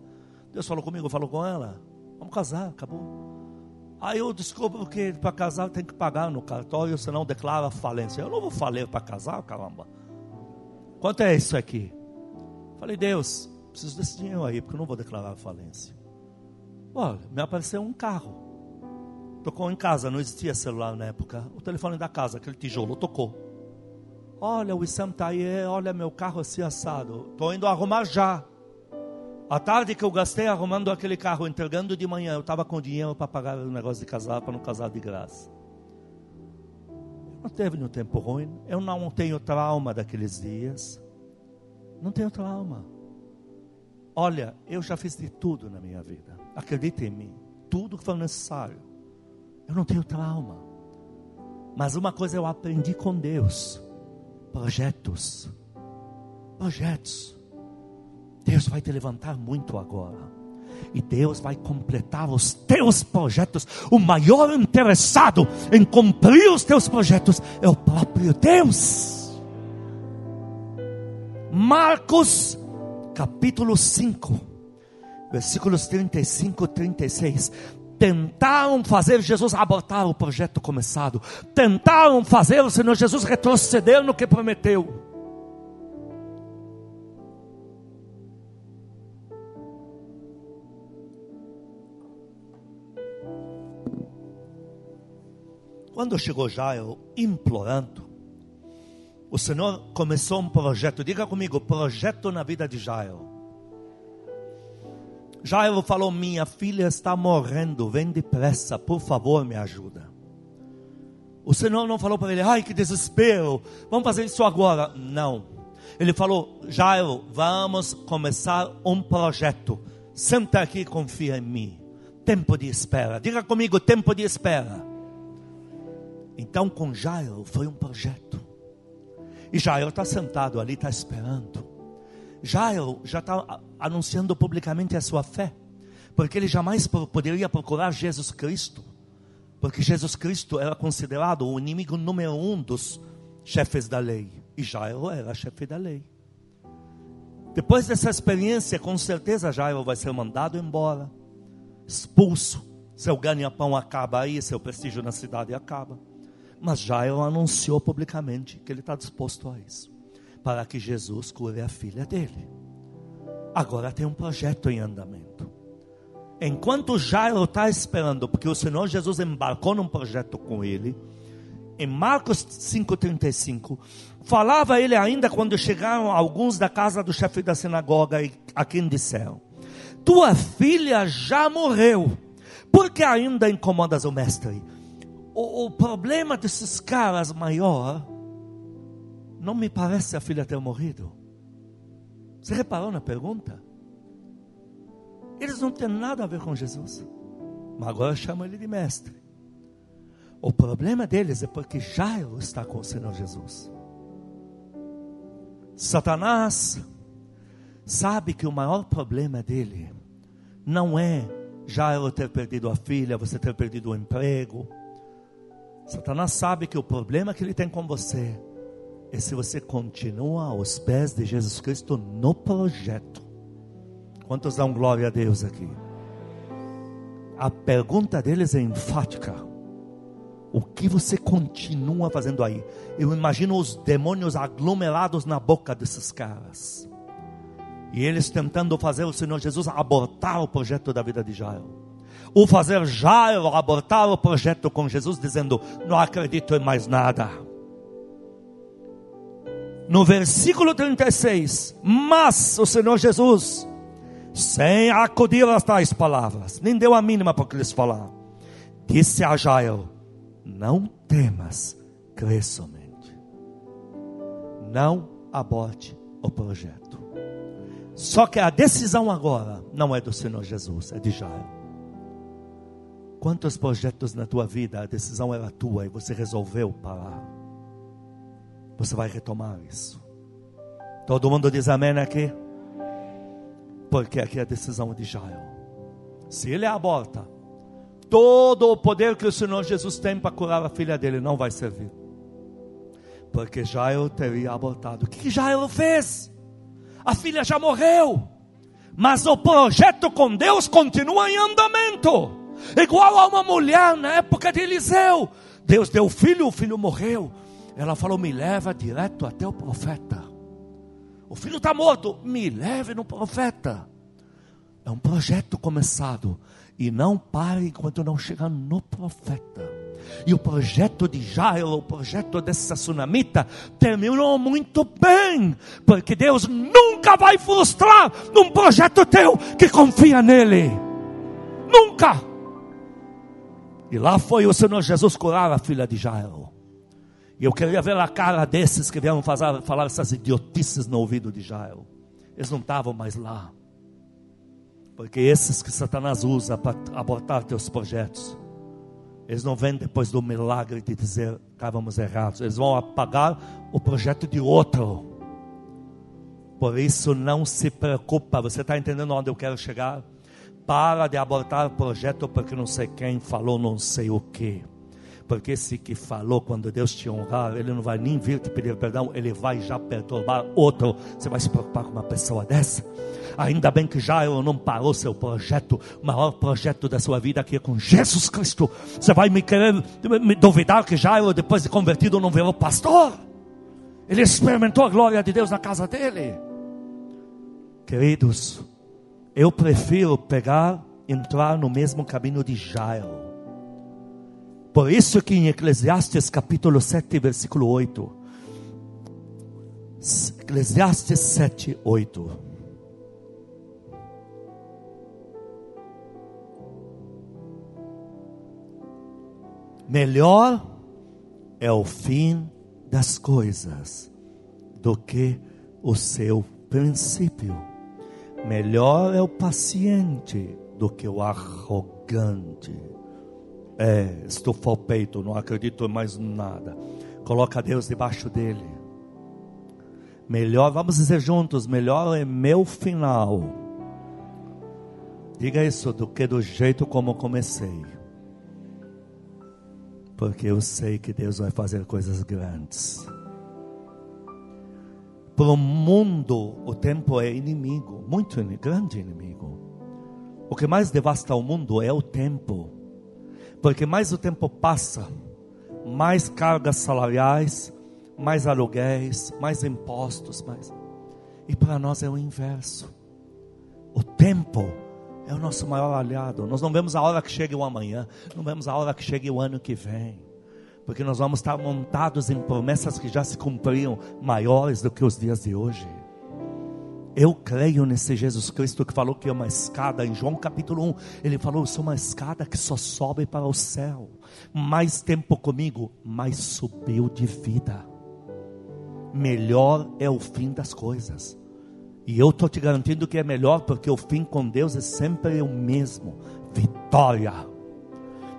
Deus falou comigo, falou com ela. Vamos casar, acabou. Aí eu descubro que para casar tem que pagar no cartório, senão declara falência. Eu não vou falir para casar, caramba. Quanto é isso aqui? Falei, Deus, preciso desse dinheiro aí, porque eu não vou declarar falência. Olha, me apareceu um carro. Tocou em casa, não existia celular na época. O telefone da casa, aquele tijolo, tocou. Olha, o Issam está aí, olha meu carro assim assado. Estou indo arrumar já. A tarde que eu gastei arrumando aquele carro, entregando de manhã, eu estava com dinheiro para pagar o negócio de casar, para não casar de graça. Não teve nenhum tempo ruim. Eu não tenho trauma daqueles dias. Não tenho trauma. Olha, eu já fiz de tudo na minha vida. Acredite em mim. Tudo que foi necessário. Eu não tenho trauma. Mas uma coisa eu aprendi com Deus: projetos. Projetos. Deus vai te levantar muito agora. E Deus vai completar os teus projetos. O maior interessado em cumprir os teus projetos é o próprio Deus. Marcos, capítulo 5, versículos 35 e 36 tentaram fazer Jesus abortar o projeto começado, tentaram fazer o Senhor Jesus retroceder no que prometeu. Quando chegou Jairo implorando, o Senhor começou um projeto, diga comigo, projeto na vida de Jairo. Jairo falou: Minha filha está morrendo, vem depressa, por favor, me ajuda. O Senhor não falou para ele: Ai, que desespero, vamos fazer isso agora. Não. Ele falou: Jairo, vamos começar um projeto. Senta aqui e confia em mim. Tempo de espera. Diga comigo: tempo de espera. Então com Jairo foi um projeto. E Jairo está sentado ali, está esperando. Jairo já está anunciando publicamente a sua fé, porque ele jamais poderia procurar Jesus Cristo, porque Jesus Cristo era considerado o inimigo número um dos chefes da lei, e Jairo era chefe da lei. Depois dessa experiência, com certeza Jairo vai ser mandado embora, expulso. Seu ganha-pão acaba aí, seu prestígio na cidade acaba. Mas Jairo anunciou publicamente que ele está disposto a isso, para que Jesus cure a filha dele. Agora tem um projeto em andamento. Enquanto Jairo está esperando, porque o Senhor Jesus embarcou num projeto com ele, em Marcos 5,35, falava ele ainda quando chegaram alguns da casa do chefe da sinagoga a quem disseram: Tua filha já morreu, por que ainda incomodas o mestre? O, o problema desses caras maior não me parece a filha ter morrido. Você reparou na pergunta? Eles não têm nada a ver com Jesus, mas agora chamam ele de mestre. O problema deles é porque Jairo está com o Senhor Jesus. Satanás sabe que o maior problema dele não é Jairo ter perdido a filha, você ter perdido o emprego. Satanás sabe que o problema que ele tem com você é se você continua aos pés de Jesus Cristo no projeto. Quantos dão glória a Deus aqui? A pergunta deles é enfática. O que você continua fazendo aí? Eu imagino os demônios aglomerados na boca desses caras. E eles tentando fazer o Senhor Jesus abortar o projeto da vida de Jairo. Ou fazer Jairo abortar o projeto com Jesus, dizendo: Não acredito em mais nada. No versículo 36, mas o Senhor Jesus, sem acudir às tais palavras, nem deu a mínima para que eles falaram, disse a Jairo: não temas, crê somente. Não aborte o projeto. Só que a decisão agora não é do Senhor Jesus, é de Jairo. Quantos projetos na tua vida a decisão era tua e você resolveu parar? Você vai retomar isso. Todo mundo diz amém aqui? Porque aqui a decisão é de Jairo. Se ele aborta, todo o poder que o Senhor Jesus tem para curar a filha dele não vai servir. Porque Jairo teria abortado. O que Jairo fez? A filha já morreu. Mas o projeto com Deus continua em andamento. Igual a uma mulher na época de Eliseu. Deus deu filho, o filho morreu. Ela falou: Me leva direto até o profeta. O filho está morto, me leve no profeta. É um projeto começado e não pare enquanto não chegar no profeta. E o projeto de Jairo, o projeto dessa tsunamita, terminou muito bem, porque Deus nunca vai frustrar num projeto teu que confia nele. Nunca. E lá foi o Senhor Jesus curar a filha de Jairo. E eu queria ver a cara desses que vieram fazer, falar essas idiotices no ouvido de Jairo. Eles não estavam mais lá. Porque esses que Satanás usa para abortar teus projetos, eles não vêm depois do milagre de dizer estávamos errados. Eles vão apagar o projeto de outro. Por isso não se preocupa. Você está entendendo onde eu quero chegar? Para de abortar o projeto porque não sei quem falou não sei o que. Porque esse que falou quando Deus te honrar, ele não vai nem vir te pedir perdão, ele vai já perturbar outro. Você vai se preocupar com uma pessoa dessa? Ainda bem que já eu não parou seu projeto, o maior projeto da sua vida aqui é com Jesus Cristo. Você vai me querer me duvidar que já eu, depois de convertido, não virou pastor? Ele experimentou a glória de Deus na casa dele. Queridos, eu prefiro pegar, entrar no mesmo caminho de Jairo por isso que em Eclesiastes capítulo 7, versículo 8. Eclesiastes 7, 8. Melhor é o fim das coisas do que o seu princípio. Melhor é o paciente do que o arrogante. É, estufou o peito, não acredito mais nada. Coloca Deus debaixo dele. Melhor, vamos dizer juntos, melhor é meu final. Diga isso do que do jeito como comecei. Porque eu sei que Deus vai fazer coisas grandes. Para o mundo, o tempo é inimigo, muito grande inimigo. O que mais devasta o mundo é o tempo. Porque mais o tempo passa, mais cargas salariais, mais aluguéis, mais impostos, mais. E para nós é o inverso. O tempo é o nosso maior aliado. Nós não vemos a hora que chegue o amanhã, não vemos a hora que chegue o ano que vem. Porque nós vamos estar montados em promessas que já se cumpriam, maiores do que os dias de hoje. Eu creio nesse Jesus Cristo que falou que é uma escada, em João capítulo 1, ele falou: Eu sou uma escada que só sobe para o céu. Mais tempo comigo, mais subiu de vida. Melhor é o fim das coisas. E eu estou te garantindo que é melhor, porque o fim com Deus é sempre o mesmo: vitória.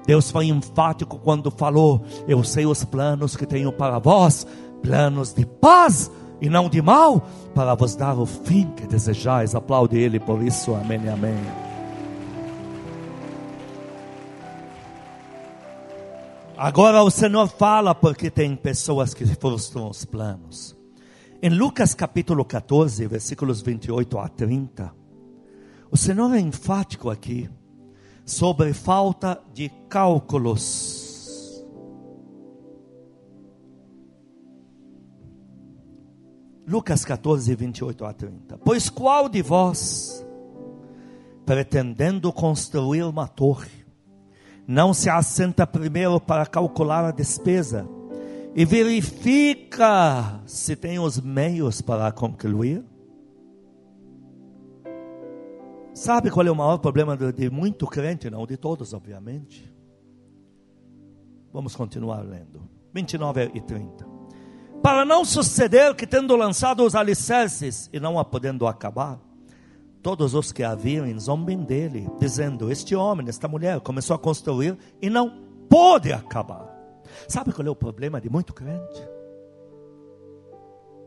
Deus foi enfático quando falou: Eu sei os planos que tenho para vós, planos de paz e não de mal, para vos dar o fim que desejais. Aplaude Ele por isso. Amém, amém. Agora o Senhor fala porque tem pessoas que frustram os planos. Em Lucas capítulo 14, versículos 28 a 30, o Senhor é enfático aqui sobre falta de cálculos Lucas 14, 28 a 30. Pois qual de vós, pretendendo construir uma torre, não se assenta primeiro para calcular a despesa e verifica se tem os meios para concluir? Sabe qual é o maior problema de, de muito crente? Não de todos, obviamente. Vamos continuar lendo. 29 e 30 para não suceder que, tendo lançado os alicerces e não a podendo acabar, todos os que a viram zombem dele, dizendo: Este homem, esta mulher, começou a construir e não pôde acabar. Sabe qual é o problema de muito crente?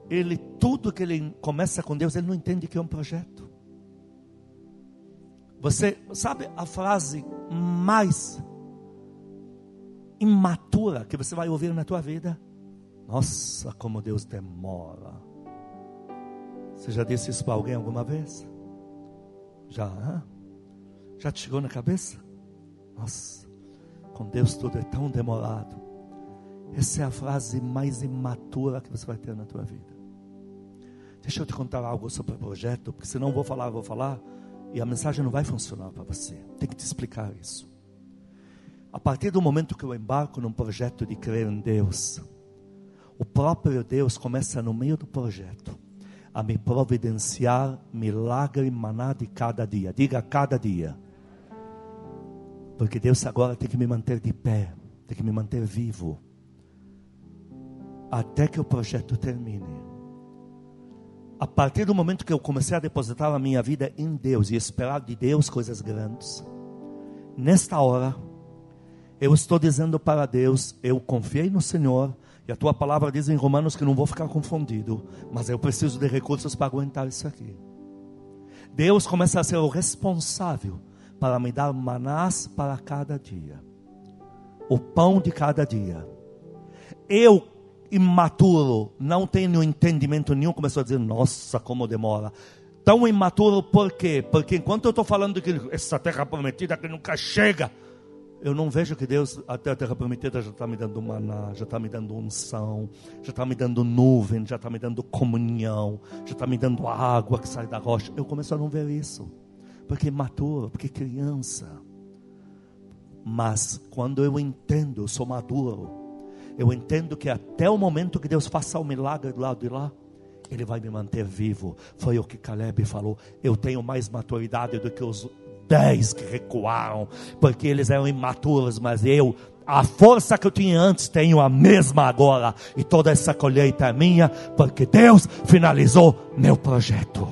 Ele, tudo que ele começa com Deus, ele não entende que é um projeto. Você sabe a frase mais imatura que você vai ouvir na tua vida? Nossa, como Deus demora. Você já disse isso para alguém alguma vez? Já? Hein? Já te chegou na cabeça? Nossa, com Deus tudo é tão demorado. Essa é a frase mais imatura que você vai ter na tua vida. Deixa eu te contar algo sobre o projeto, porque senão vou falar, vou falar, e a mensagem não vai funcionar para você. Tem que te explicar isso. A partir do momento que eu embarco num projeto de crer em Deus, o próprio Deus começa no meio do projeto a me providenciar milagre maná de cada dia. Diga cada dia. Porque Deus agora tem que me manter de pé, tem que me manter vivo. Até que o projeto termine. A partir do momento que eu comecei a depositar a minha vida em Deus e esperar de Deus coisas grandes, nesta hora, eu estou dizendo para Deus: eu confiei no Senhor, e a tua palavra diz em Romanos que não vou ficar confundido, mas eu preciso de recursos para aguentar isso aqui. Deus começa a ser o responsável para me dar manás para cada dia, o pão de cada dia. Eu, imaturo, não tenho entendimento nenhum, começou a dizer: Nossa, como demora. Tão imaturo por quê? Porque enquanto eu estou falando que essa terra prometida que nunca chega, eu não vejo que Deus, até a terra prometida, já está me dando maná, já está me dando unção, já está me dando nuvem, já está me dando comunhão, já está me dando água que sai da rocha. Eu começo a não ver isso, porque é maturo, porque é criança. Mas quando eu entendo, eu sou maduro, eu entendo que até o momento que Deus faça o milagre do lado de lá, Ele vai me manter vivo. Foi o que Caleb falou. Eu tenho mais maturidade do que os dez que recuaram, porque eles eram imaturos, mas eu, a força que eu tinha antes, tenho a mesma agora, e toda essa colheita é minha, porque Deus finalizou meu projeto.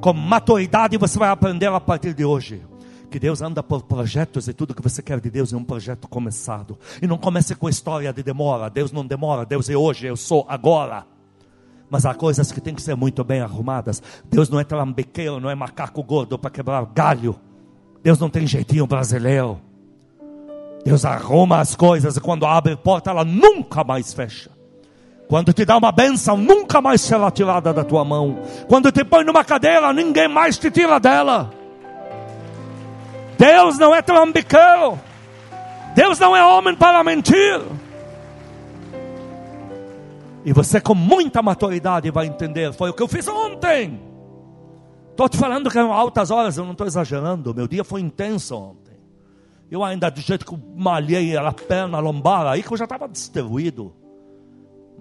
Com maturidade você vai aprender a partir de hoje. Que Deus anda por projetos e tudo que você quer de Deus é um projeto começado. E não comece com história de demora. Deus não demora, Deus é hoje, eu sou agora mas há coisas que têm que ser muito bem arrumadas. Deus não é trambiqueiro, não é macaco gordo para quebrar galho. Deus não tem jeitinho brasileiro. Deus arruma as coisas e quando abre porta, ela nunca mais fecha. Quando te dá uma benção, nunca mais será tirada da tua mão. Quando te põe numa cadeira, ninguém mais te tira dela. Deus não é trambiqueiro. Deus não é homem para mentir. E você, com muita maturidade, vai entender: foi o que eu fiz ontem. Estou te falando que eram altas horas, eu não estou exagerando. Meu dia foi intenso ontem. Eu ainda, do jeito que malhei a perna, a lombar, aí que eu já estava destruído.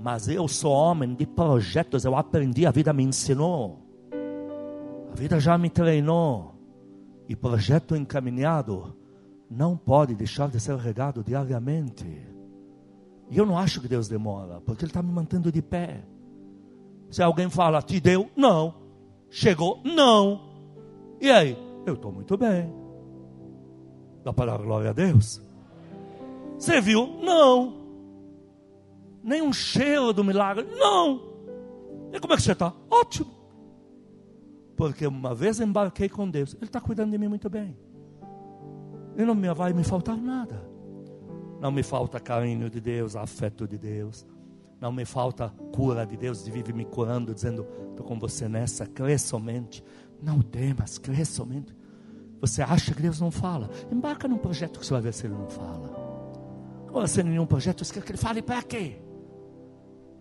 Mas eu sou homem de projetos, eu aprendi, a vida me ensinou. A vida já me treinou. E projeto encaminhado não pode deixar de ser regado diariamente. E eu não acho que Deus demora, porque Ele está me mantendo de pé. Se alguém fala, te deu? Não. Chegou? Não. E aí? Eu estou muito bem. Dá para dar glória a Deus? Você viu? Não. Nem um cheiro do milagre? Não. E como é que você está? Ótimo. Porque uma vez embarquei com Deus, Ele está cuidando de mim muito bem. E não me vai me faltar nada. Não me falta carinho de Deus, afeto de Deus. Não me falta cura de Deus, de vive me curando, dizendo: estou com você nessa, crê somente. Não temas, crê somente. Você acha que Deus não fala? Embarca num projeto que você vai ver se Ele não fala. Agora, se nenhum projeto, você quer que Ele fale para quê?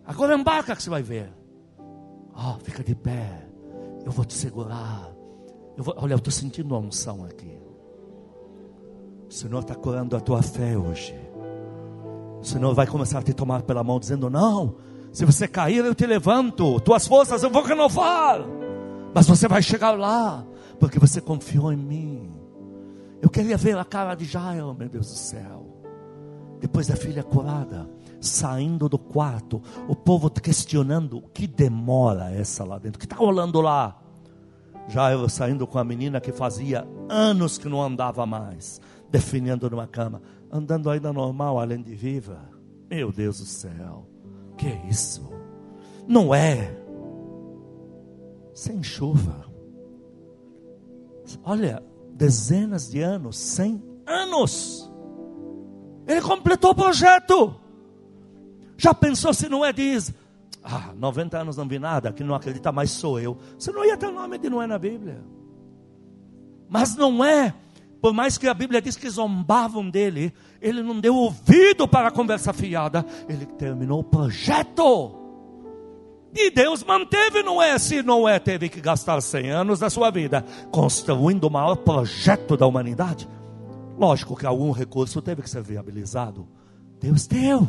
Agora embarca que você vai ver. Oh, fica de pé. Eu vou te segurar. Eu vou, olha, eu estou sentindo uma unção aqui. O Senhor está curando a tua fé hoje. O Senhor vai começar a te tomar pela mão, dizendo: Não, se você cair, eu te levanto. Tuas forças eu vou renovar. Mas você vai chegar lá porque você confiou em mim. Eu queria ver a cara de Jairo, meu Deus do céu. Depois da filha curada, saindo do quarto, o povo questionando: que demora essa lá dentro? O que está rolando lá? Jairo saindo com a menina que fazia anos que não andava mais, definindo numa cama, andando ainda normal, além de viva. Meu Deus do céu, que é isso? Não é sem chuva olha, dezenas de anos, cem anos. Ele completou o projeto. Já pensou se não é diz? Ah, 90 anos não vi nada, que não acredita mais sou eu. Você não ia ter o nome de Noé na Bíblia. Mas não é, por mais que a Bíblia diz que zombavam dele, ele não deu ouvido para a conversa fiada, ele terminou o projeto. E Deus manteve Noé, se Noé teve que gastar 100 anos da sua vida construindo o maior projeto da humanidade. Lógico que algum recurso teve que ser viabilizado. Deus deu.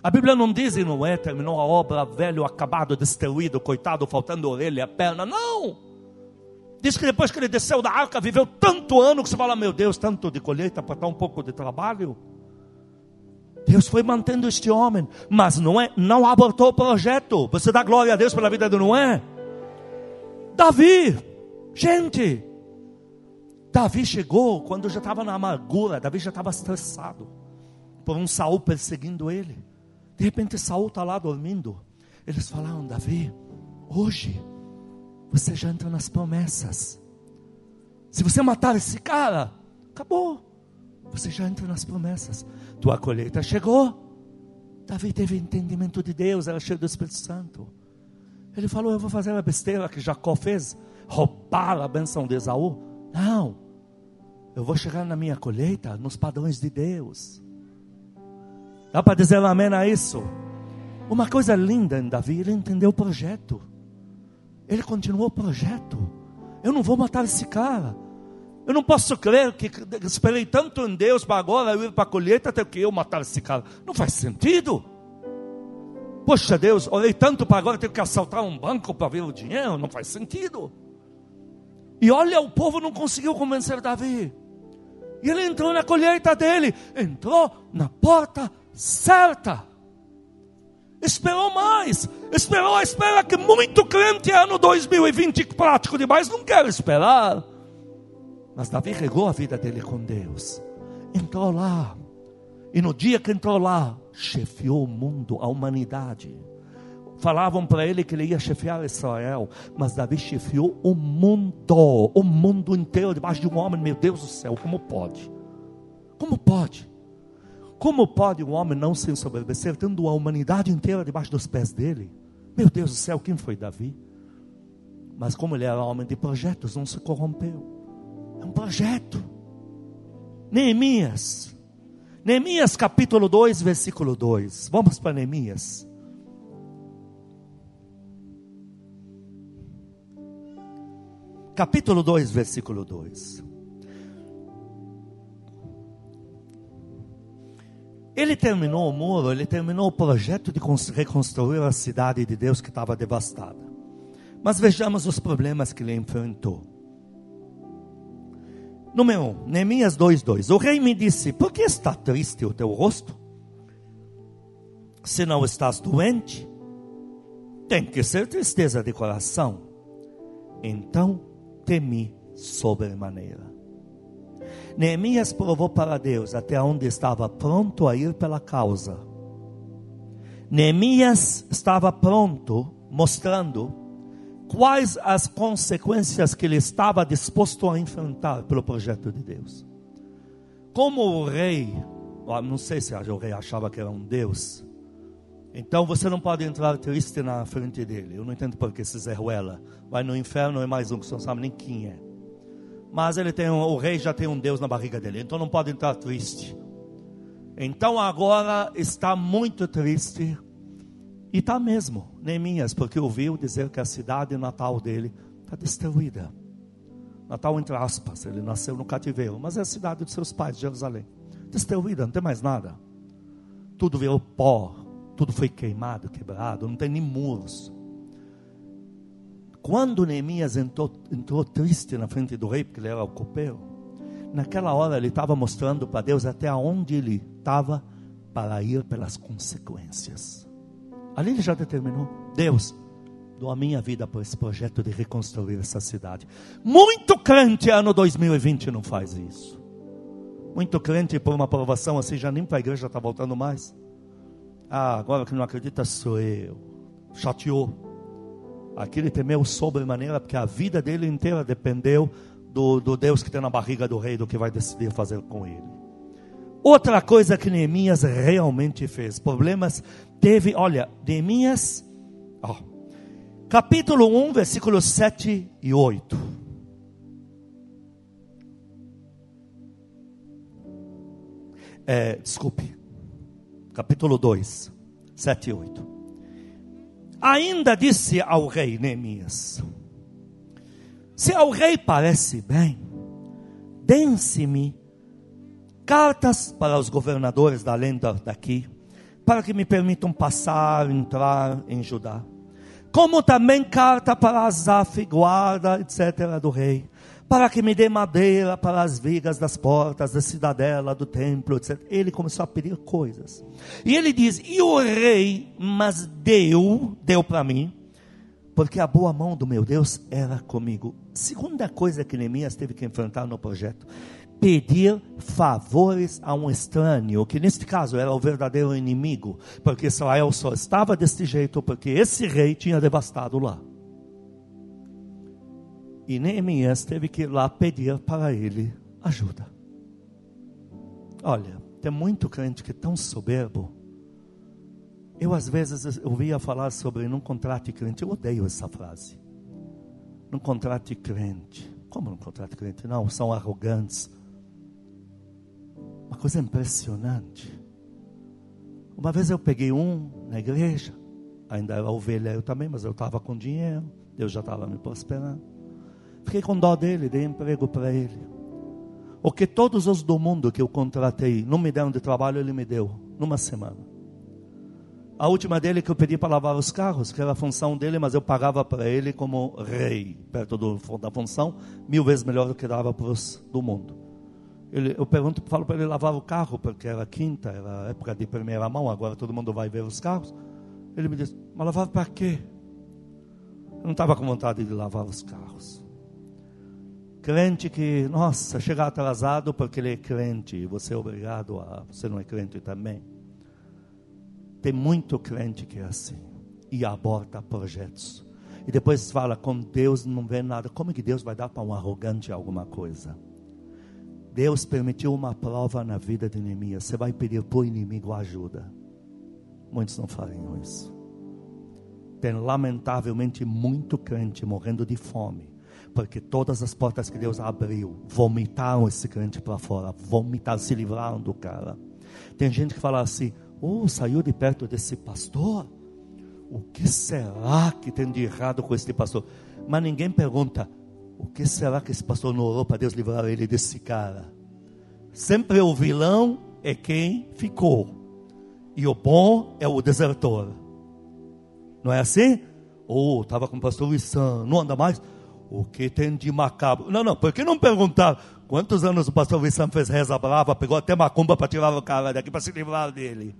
A Bíblia não diz que Noé terminou a obra velho, acabado, destruído, coitado, faltando orelha, perna. Não. Diz que depois que ele desceu da arca, viveu tanto ano que você fala, meu Deus, tanto de colheita para dar um pouco de trabalho. Deus foi mantendo este homem, mas não é, não abortou o projeto. Você dá glória a Deus pela vida de Noé? Davi, gente, Davi chegou quando já estava na amargura, Davi já estava estressado por um Saul perseguindo ele. De repente Saul está lá dormindo. Eles falaram, Davi, hoje você já entra nas promessas. Se você matar esse cara, acabou. Você já entra nas promessas. Tua colheita chegou. Davi teve entendimento de Deus, era cheio do Espírito Santo. Ele falou: Eu vou fazer a besteira que Jacó fez, roubar a benção de Esaú. Não, eu vou chegar na minha colheita nos padrões de Deus. Dá para dizer amém a isso? Uma coisa linda em Davi, ele entendeu o projeto. Ele continuou o projeto. Eu não vou matar esse cara. Eu não posso crer que esperei tanto em Deus para agora eu ir para a colheita até que eu matar esse cara. Não faz sentido. Poxa Deus, orei tanto para agora ter que assaltar um banco para ver o dinheiro. Não faz sentido. E olha, o povo não conseguiu convencer Davi. E ele entrou na colheita dele, entrou na porta certa. Esperou mais, esperou a espera que muito crente ano 2020 prático demais não quer esperar. Mas Davi regou a vida dele com Deus. Entrou lá. E no dia que entrou lá, chefiou o mundo, a humanidade. Falavam para ele que ele ia chefiar Israel, mas Davi chefiou o mundo, o mundo inteiro, debaixo de um homem. Meu Deus do céu, como pode? Como pode? Como pode um homem não se ensoberbecer, tendo a humanidade inteira debaixo dos pés dele? Meu Deus do céu, quem foi Davi? Mas como ele era homem de projetos, não se corrompeu. É um projeto. Neemias. Neemias capítulo 2, versículo 2. Vamos para Neemias. Capítulo 2, versículo 2. Ele terminou o muro, ele terminou o projeto de reconstruir a cidade de Deus que estava devastada. Mas vejamos os problemas que ele enfrentou. Número 1, um, Neemias 2,2. O rei me disse: Por que está triste o teu rosto? Se não estás doente, tem que ser tristeza de coração. Então temi sobremaneira. Neemias provou para Deus até onde estava pronto a ir pela causa. Neemias estava pronto, mostrando quais as consequências que ele estava disposto a enfrentar pelo projeto de Deus. Como o rei, não sei se o rei achava que era um Deus, então você não pode entrar triste na frente dele. Eu não entendo porque esse Zé Ruela vai no inferno e mais um que você não sabe nem quem é. Mas ele tem um, o rei já tem um Deus na barriga dele, então não pode entrar triste. Então agora está muito triste e está mesmo, Neemias, porque ouviu dizer que a cidade natal dele está destruída. Natal entre aspas, ele nasceu no cativeiro, mas é a cidade dos seus pais, Jerusalém. Destruída, não tem mais nada. Tudo virou pó, tudo foi queimado, quebrado, não tem nem muros. Quando Neemias entrou, entrou triste na frente do rei, porque ele era o copeiro, naquela hora ele estava mostrando para Deus até onde ele estava para ir pelas consequências. Ali ele já determinou: Deus, dou a minha vida por esse projeto de reconstruir essa cidade. Muito crente ano 2020 não faz isso. Muito crente por uma aprovação assim já nem para a igreja está voltando mais. Ah, agora que não acredita sou eu. Chateou. Aquele temeu sobremaneira, porque a vida dele inteira dependeu do, do Deus que tem na barriga do rei, do que vai decidir fazer com ele. Outra coisa que Neemias realmente fez, problemas teve, olha, Neemias, ó, capítulo 1, versículos 7 e 8. É, desculpe, capítulo 2, 7 e 8. Ainda disse ao rei Neemias: Se ao rei parece bem, dê-se-me cartas para os governadores da lenda daqui, para que me permitam passar, entrar em Judá. Como também carta para Asaf, guarda, etc., do rei, para que me dê madeira para as vigas das portas da cidadela, do templo, etc. Ele começou a pedir coisas. E ele diz: E o rei, mas deu, deu para mim, porque a boa mão do meu Deus era comigo. Segunda coisa que Neemias teve que enfrentar no projeto: pedir favores a um estranho, que neste caso era o verdadeiro inimigo, porque Israel só estava deste jeito porque esse rei tinha devastado lá. E Neemias teve que ir lá pedir para ele ajuda. Olha, tem muito crente que é tão soberbo. Eu às vezes ouvia falar sobre não contrate crente. Eu odeio essa frase. Não contrate crente. Como não contrate crente? Não, são arrogantes. Uma coisa impressionante. Uma vez eu peguei um na igreja, ainda era ovelha eu também, mas eu estava com dinheiro, Deus já estava me prosperando. Fiquei com dó dele, dei emprego para ele. O que todos os do mundo que eu contratei não me deram de trabalho, ele me deu, numa semana. A última dele que eu pedi para lavar os carros, que era a função dele, mas eu pagava para ele como rei, perto do, da função, mil vezes melhor do que dava para os do mundo. Ele, eu pergunto, falo para ele lavar o carro, porque era quinta, era época de primeira mão, agora todo mundo vai ver os carros. Ele me disse, mas lavar para quê? Eu não estava com vontade de lavar os carros. Crente que, nossa, chega atrasado porque ele é crente você é obrigado a. Você não é crente também. Tem muito crente que é assim e aborta projetos. E depois fala, com Deus não vê nada. Como que Deus vai dar para um arrogante alguma coisa? Deus permitiu uma prova na vida de Neemias. Você vai pedir para o inimigo ajuda. Muitos não fariam isso. Tem lamentavelmente muito crente morrendo de fome porque todas as portas que Deus abriu vomitaram esse crente para fora, vomitaram, se livraram do cara. Tem gente que fala assim: oh, saiu de perto desse pastor. O que será que tem de errado com esse pastor? Mas ninguém pergunta: o que será que esse pastor não orou para Deus livrar ele desse cara? Sempre o vilão é quem ficou. E o bom é o desertor. Não é assim? Ou oh, estava com o pastor Wissan, não anda mais? O que tem de macabro? Não, não, por que não perguntar quantos anos o pastor Wissan fez reza brava, pegou até macumba para tirar o cara daqui para se livrar dele?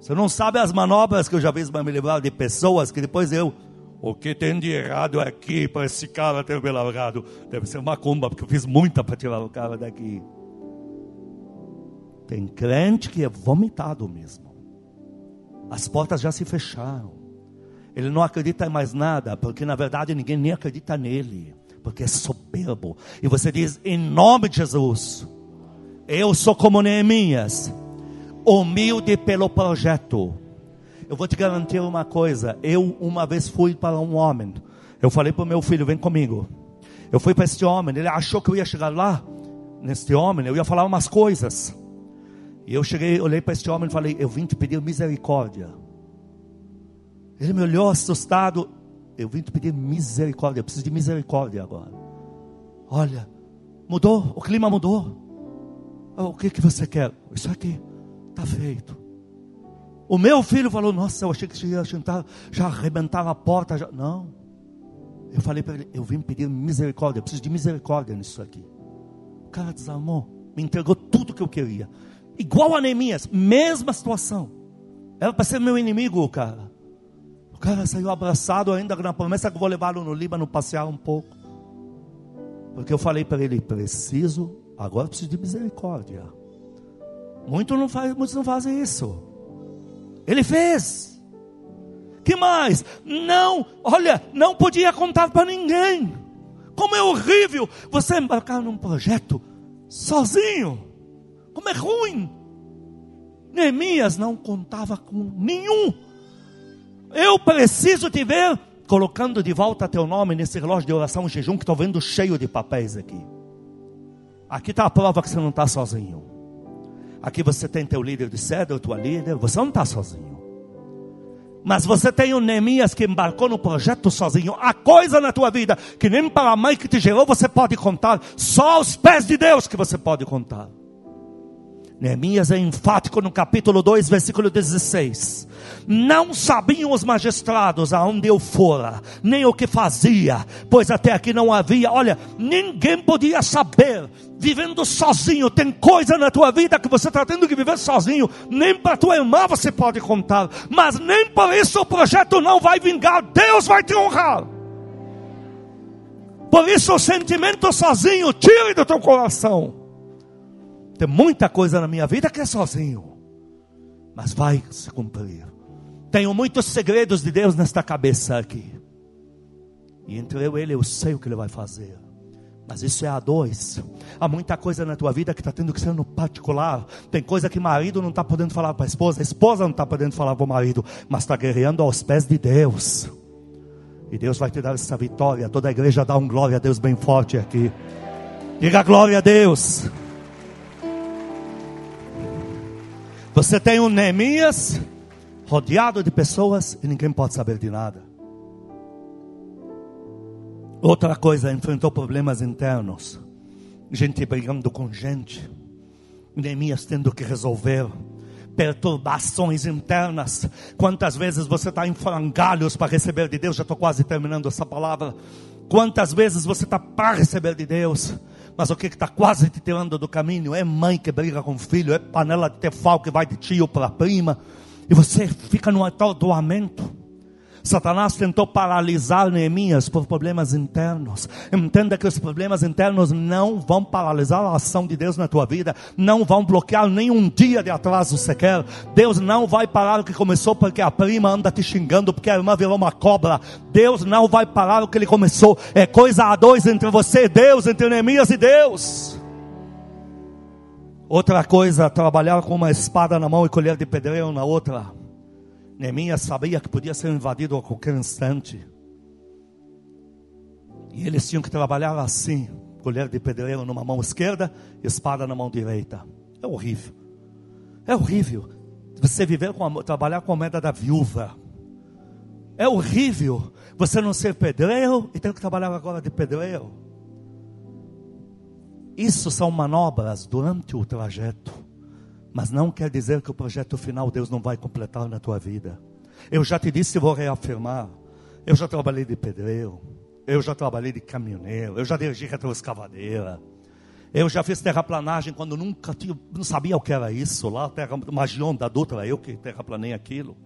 Você não sabe as manobras que eu já fiz para me livrar de pessoas que depois eu. O que tem de errado aqui para esse cara ter me largado? Deve ser macumba, porque eu fiz muita para tirar o cara daqui. Tem crente que é vomitado mesmo. As portas já se fecharam. Ele não acredita em mais nada, porque na verdade ninguém nem acredita nele, porque é soberbo. E você diz, em nome de Jesus, eu sou como Neemias humilde pelo projeto. Eu vou te garantir uma coisa. Eu uma vez fui para um homem. Eu falei para o meu filho, vem comigo. Eu fui para este homem. Ele achou que eu ia chegar lá, neste homem, eu ia falar umas coisas. E eu cheguei, olhei para este homem e falei, eu vim te pedir misericórdia. Ele me olhou assustado. Eu vim te pedir misericórdia. Eu preciso de misericórdia agora. Olha, mudou, o clima mudou. O que que você quer? Isso aqui. Está feito. O meu filho falou: Nossa, eu achei que jantar, já arrebentava a porta. Já... Não. Eu falei para ele: Eu vim pedir misericórdia, eu preciso de misericórdia nisso aqui. O cara desarmou, me entregou tudo que eu queria. Igual a Neemias, mesma situação. Era para ser meu inimigo, o cara. Cara saiu abraçado ainda na promessa que vou levá-lo no Líbano passear um pouco. Porque eu falei para ele: Preciso, agora preciso de misericórdia. Muitos não, faz, muitos não fazem isso. Ele fez. Que mais? Não, olha, não podia contar para ninguém. Como é horrível você embarcar num projeto sozinho. Como é ruim. Neemias não contava com nenhum. Eu preciso te ver colocando de volta teu nome nesse relógio de oração e jejum que estou vendo cheio de papéis aqui. Aqui está a prova que você não está sozinho. Aqui você tem teu líder de cedro, tua líder, você não está sozinho. Mas você tem um Neemias que embarcou no projeto sozinho. Há coisa na tua vida que nem para a mãe que te gerou você pode contar. Só aos pés de Deus que você pode contar. Neemias é enfático no capítulo 2, versículo 16. Não sabiam os magistrados aonde eu fora, nem o que fazia, pois até aqui não havia, olha, ninguém podia saber, vivendo sozinho, tem coisa na tua vida que você está tendo que viver sozinho, nem para tua irmã você pode contar, mas nem por isso o projeto não vai vingar, Deus vai te honrar. Por isso o sentimento sozinho, tire do teu coração. Tem muita coisa na minha vida que é sozinho, mas vai se cumprir. Tenho muitos segredos de Deus nesta cabeça aqui. E entre eu e Ele eu sei o que Ele vai fazer. Mas isso é a dois. Há muita coisa na tua vida que está tendo que ser no particular. Tem coisa que marido não está podendo falar para a esposa, a esposa não está podendo falar para o marido, mas está guerreando aos pés de Deus. E Deus vai te dar essa vitória. Toda a igreja dá um glória a Deus bem forte aqui. Diga glória a Deus. Você tem um Neemias rodeado de pessoas e ninguém pode saber de nada. Outra coisa, enfrentou problemas internos. Gente brigando com gente. Neemias tendo que resolver perturbações internas. Quantas vezes você está em frangalhos para receber de Deus? Já estou quase terminando essa palavra. Quantas vezes você está para receber de Deus? Mas o que está quase te tirando do caminho? É mãe que briga com filho, é panela de tefal que vai de tio para prima. E você fica no atordoamento. Satanás tentou paralisar Neemias por problemas internos. Entenda que os problemas internos não vão paralisar a ação de Deus na tua vida, não vão bloquear nenhum dia de atraso sequer. Deus não vai parar o que começou porque a prima anda te xingando, porque a irmã virou uma cobra. Deus não vai parar o que ele começou. É coisa a dois entre você e Deus, entre Neemias e Deus. Outra coisa, trabalhar com uma espada na mão e colher de pedreiro na outra. Neemias sabia que podia ser invadido a qualquer instante. E eles tinham que trabalhar assim: colher de pedreiro numa mão esquerda espada na mão direita. É horrível. É horrível. Você viver com a, trabalhar com a moeda da viúva. É horrível você não ser pedreiro e ter que trabalhar agora de pedreiro. Isso são manobras durante o trajeto. Mas não quer dizer que o projeto final Deus não vai completar na tua vida. Eu já te disse e vou reafirmar. Eu já trabalhei de pedreiro. Eu já trabalhei de caminhoneiro. Eu já dirigi retroescavadeira. Eu já fiz terraplanagem quando nunca tinha, não sabia o que era isso. Lá, terra, Magion da Dutra, eu que terraplanei aquilo.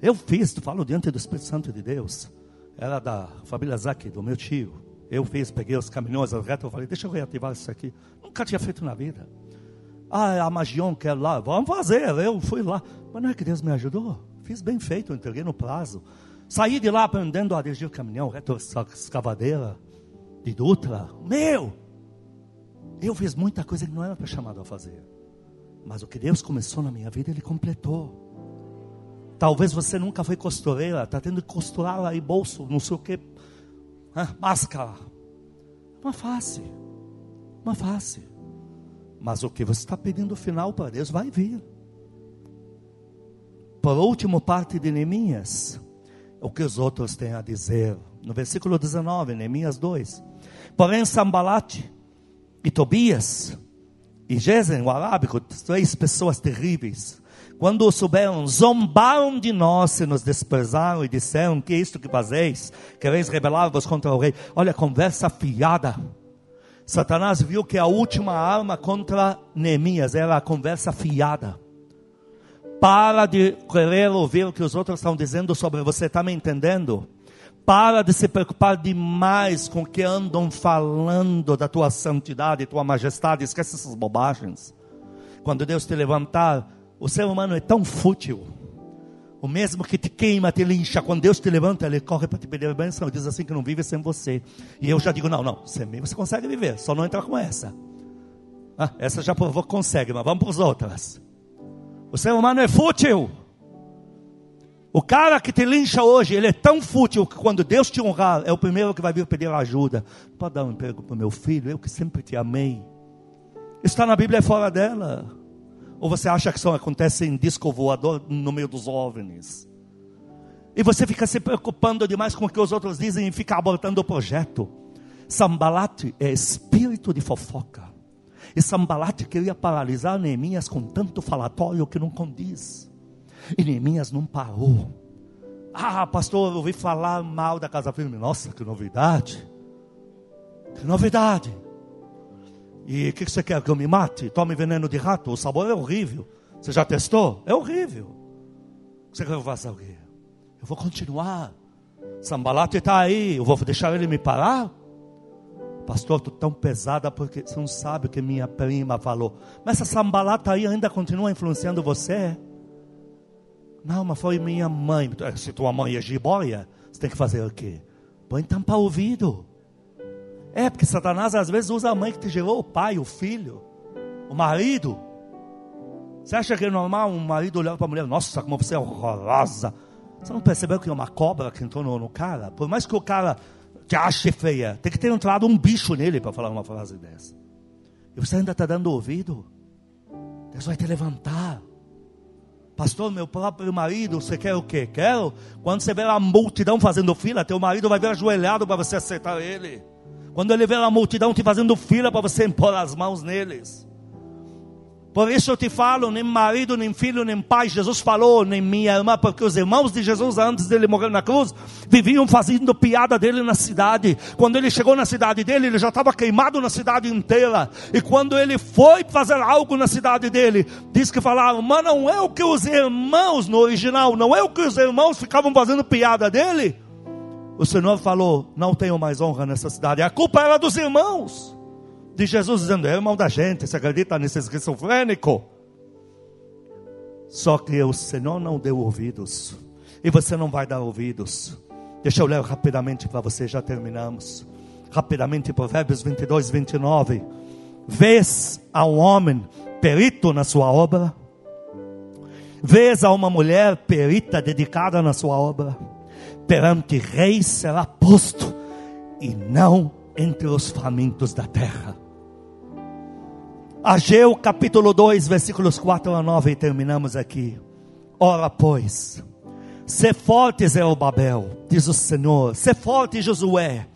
Eu fiz, falo diante do Espírito Santo de Deus. Era da família Zac, do meu tio. Eu fiz, peguei os caminhões, retas, eu falei, deixa eu reativar isso aqui. Nunca tinha feito na vida. Ah, a Magion quer lá, vamos fazer. Eu fui lá. Mas não é que Deus me ajudou? Fiz bem feito, entreguei no prazo. Saí de lá aprendendo a dirigir o caminhão, escavadeira, de Dutra. Meu! Eu fiz muita coisa que não era para chamado a fazer. Mas o que Deus começou na minha vida, Ele completou. Talvez você nunca foi costureira, está tendo que costurar aí bolso, não sei o que, máscara. Uma face, uma face. Mas o que você está pedindo final para Deus vai vir. Por último, parte de Neemias, o que os outros têm a dizer. No versículo 19, Neemias 2. Porém, Sambalate e Tobias e Gesem, o arábico, três pessoas terríveis, quando souberam, zombaram de nós e nos desprezaram e disseram: Que é isto que fazeis? Quereis rebelar-vos contra o rei? Olha, conversa fiada. Satanás viu que a última arma contra Neemias era a conversa fiada. Para de querer ouvir o que os outros estão dizendo sobre você, está me entendendo? Para de se preocupar demais com o que andam falando da tua santidade, tua majestade, esquece essas bobagens. Quando Deus te levantar, o ser humano é tão fútil. O mesmo que te queima, te lincha, quando Deus te levanta, ele corre para te pedir bênção, diz assim que não vive sem você. E eu já digo, não, não, sem mim você consegue viver, só não entrar com essa. Ah, essa já provou que consegue, mas vamos para as outras. O ser humano é fútil. O cara que te lincha hoje, ele é tão fútil que quando Deus te honrar, é o primeiro que vai vir pedir ajuda. Pode dar um emprego para o meu filho, eu que sempre te amei. Está na Bíblia, é fora dela. Ou você acha que isso acontece em disco voador no meio dos OVNIs? E você fica se preocupando demais com o que os outros dizem e fica abortando o projeto. Sambalate é espírito de fofoca. E Sambalate queria paralisar Neemias com tanto falatório que não condiz. E Neemias não parou. Ah, pastor, eu ouvi falar mal da casa firme. Nossa, que novidade. Que novidade. E o que, que você quer? Que eu me mate? Tome veneno de rato? O sabor é horrível. Você já testou? É horrível. Você quer que eu faça o quê? Eu vou continuar. Sambalate está aí. Eu vou deixar ele me parar? Pastor, estou tão pesada porque você não sabe o que minha prima falou. Mas essa sambalata aí ainda continua influenciando você? Não, mas foi minha mãe. Se tua mãe é jiboia, você tem que fazer o quê? Põe tampa ouvido. É, porque Satanás às vezes usa a mãe que te gerou, o pai, o filho, o marido. Você acha que é normal um marido olhar para a mulher, nossa, como você é horrorosa? Você não percebeu que é uma cobra que entrou no, no cara? Por mais que o cara te ache feia, tem que ter entrado um bicho nele para falar uma frase dessa. E você ainda está dando ouvido? Deus vai te levantar. Pastor, meu próprio marido, você quer o quê? Quero. Quando você vê a multidão fazendo fila, teu marido vai ver ajoelhado para você aceitar ele. Quando ele vê a multidão te fazendo fila para você [LAUGHS] impor as mãos neles. Por isso eu te falo, nem marido, nem filho, nem pai, Jesus falou, nem minha irmã, porque os irmãos de Jesus, antes dele morrer na cruz, viviam fazendo piada dele na cidade. Quando ele chegou na cidade dele, ele já estava queimado na cidade inteira. E quando ele foi fazer algo na cidade dele, diz que falaram, mas não é o que os irmãos, no original, não é o que os irmãos ficavam fazendo piada dele? O Senhor falou: Não tenho mais honra nessa cidade. A culpa era dos irmãos. De Jesus dizendo: É irmão da gente, você acredita nesse esquizofrênico? Só que o Senhor não deu ouvidos. E você não vai dar ouvidos. Deixa eu ler rapidamente para você, já terminamos. Rapidamente, Provérbios 22, 29. Vês a um homem perito na sua obra? Vês a uma mulher perita dedicada na sua obra? Perante reis será posto, e não entre os famintos da terra. Ageu capítulo 2, versículos 4 a 9, e terminamos aqui. Ora, pois, se forte Babel, diz o Senhor, se forte Josué,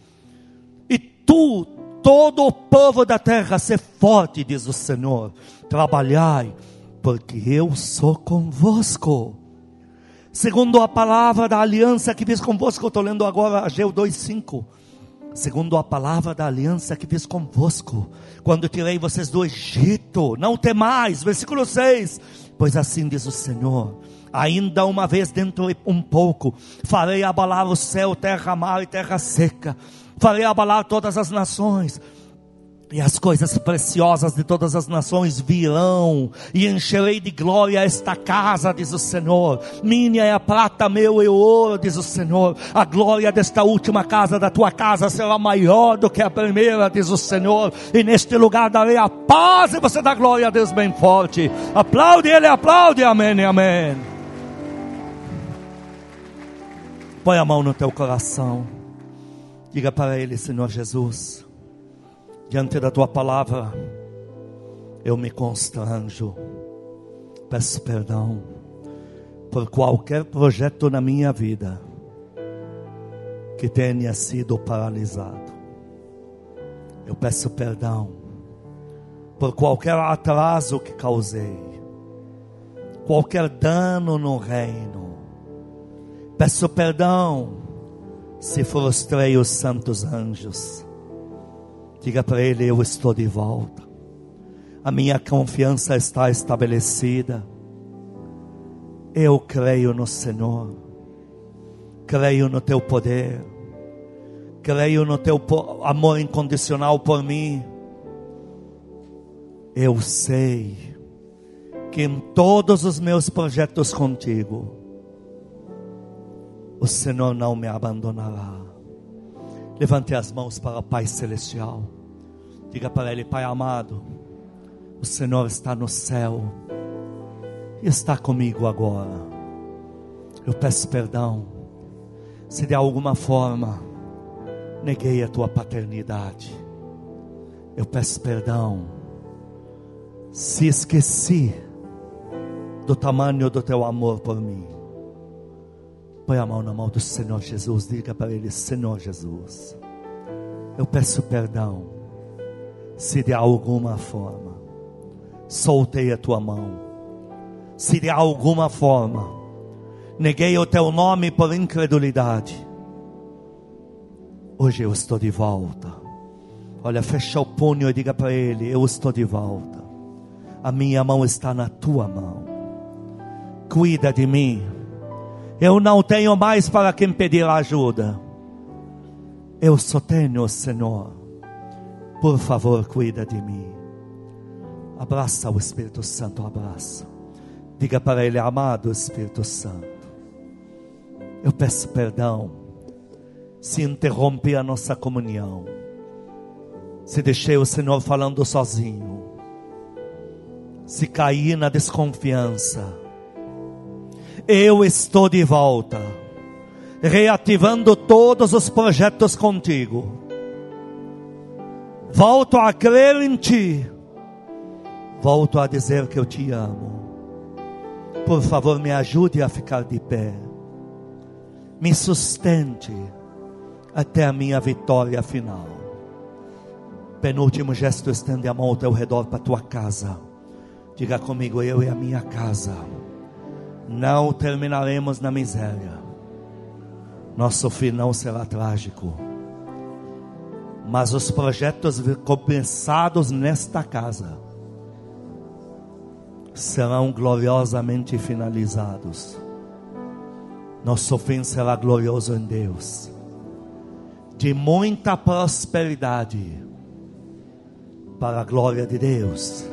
e tu, todo o povo da terra, se forte, diz o Senhor, trabalhai, porque eu sou convosco. Segundo a palavra da aliança que fiz convosco, estou lendo agora Ageu 2,5. Segundo a palavra da aliança que fiz convosco, quando tirei vocês do Egito, não temais, versículo 6. Pois assim diz o Senhor: ainda uma vez dentro de um pouco, farei abalar o céu, terra, mar e terra seca, farei abalar todas as nações, e as coisas preciosas de todas as nações virão, e encherei de glória esta casa, diz o Senhor. Minha é a prata, meu é o ouro, diz o Senhor. A glória desta última casa, da tua casa, será maior do que a primeira, diz o Senhor. E neste lugar darei a paz, e você dá glória a Deus bem forte. Aplaude Ele, aplaude, amém, amém. Põe a mão no teu coração, diga para Ele, Senhor Jesus diante da tua palavra, eu me constranjo, peço perdão por qualquer projeto na minha vida que tenha sido paralisado. Eu peço perdão por qualquer atraso que causei, qualquer dano no reino. Peço perdão se frustrei os santos anjos Diga para ele: Eu estou de volta. A minha confiança está estabelecida. Eu creio no Senhor. Creio no teu poder. Creio no teu amor incondicional por mim. Eu sei que em todos os meus projetos contigo, o Senhor não me abandonará. Levante as mãos para o Pai Celestial. Diga para Ele, Pai amado, o Senhor está no céu e está comigo agora. Eu peço perdão se de alguma forma neguei a tua paternidade. Eu peço perdão se esqueci do tamanho do teu amor por mim. Põe a mão na mão do Senhor Jesus, diga para Ele: Senhor Jesus, eu peço perdão, se de alguma forma soltei a tua mão, se de alguma forma neguei o teu nome por incredulidade, hoje eu estou de volta. Olha, fecha o punho e diga para Ele: Eu estou de volta. A minha mão está na tua mão. Cuida de mim eu não tenho mais para quem pedir ajuda. Eu só tenho o Senhor. Por favor, cuida de mim. Abraça o Espírito Santo, abraça. Diga para Ele, amado Espírito Santo. Eu peço perdão se interrompi a nossa comunhão. Se deixei o Senhor falando sozinho. Se caí na desconfiança eu estou de volta, reativando todos os projetos contigo. Volto a crer em ti. Volto a dizer que eu te amo. Por favor, me ajude a ficar de pé. Me sustente até a minha vitória final. Penúltimo gesto, estende a mão ao teu redor para a tua casa. Diga comigo, eu e a minha casa não terminaremos na miséria. Nosso fim não será trágico. Mas os projetos começados nesta casa serão gloriosamente finalizados. Nosso fim será glorioso em Deus, de muita prosperidade, para a glória de Deus,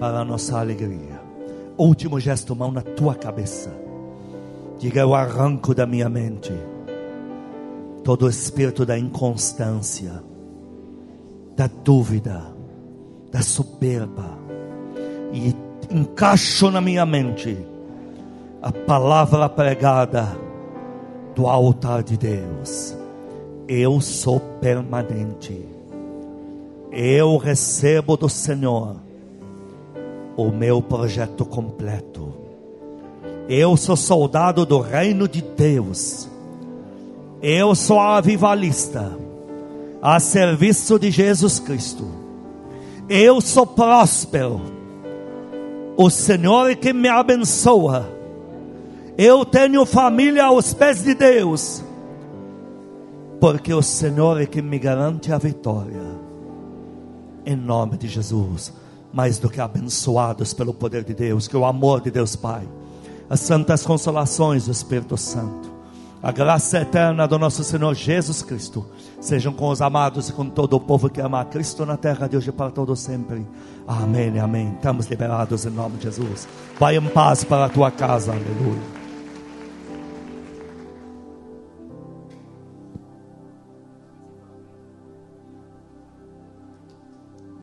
para a nossa alegria. Último gesto, mão na tua cabeça. Diga: Eu arranco da minha mente todo o espírito da inconstância, da dúvida, da soberba, e encaixo na minha mente a palavra pregada do altar de Deus. Eu sou permanente. Eu recebo do Senhor o meu projeto completo. Eu sou soldado do reino de Deus. Eu sou avivalista a serviço de Jesus Cristo. Eu sou próspero O Senhor é que me abençoa. Eu tenho família aos pés de Deus. Porque o Senhor é que me garante a vitória. Em nome de Jesus. Mais do que abençoados pelo poder de Deus, que o amor de Deus Pai, as santas consolações do Espírito Santo, a graça eterna do nosso Senhor Jesus Cristo, sejam com os amados e com todo o povo que ama a Cristo na terra de hoje para todo sempre. Amém, amém. Estamos liberados em nome de Jesus. Vai em paz para a tua casa, aleluia.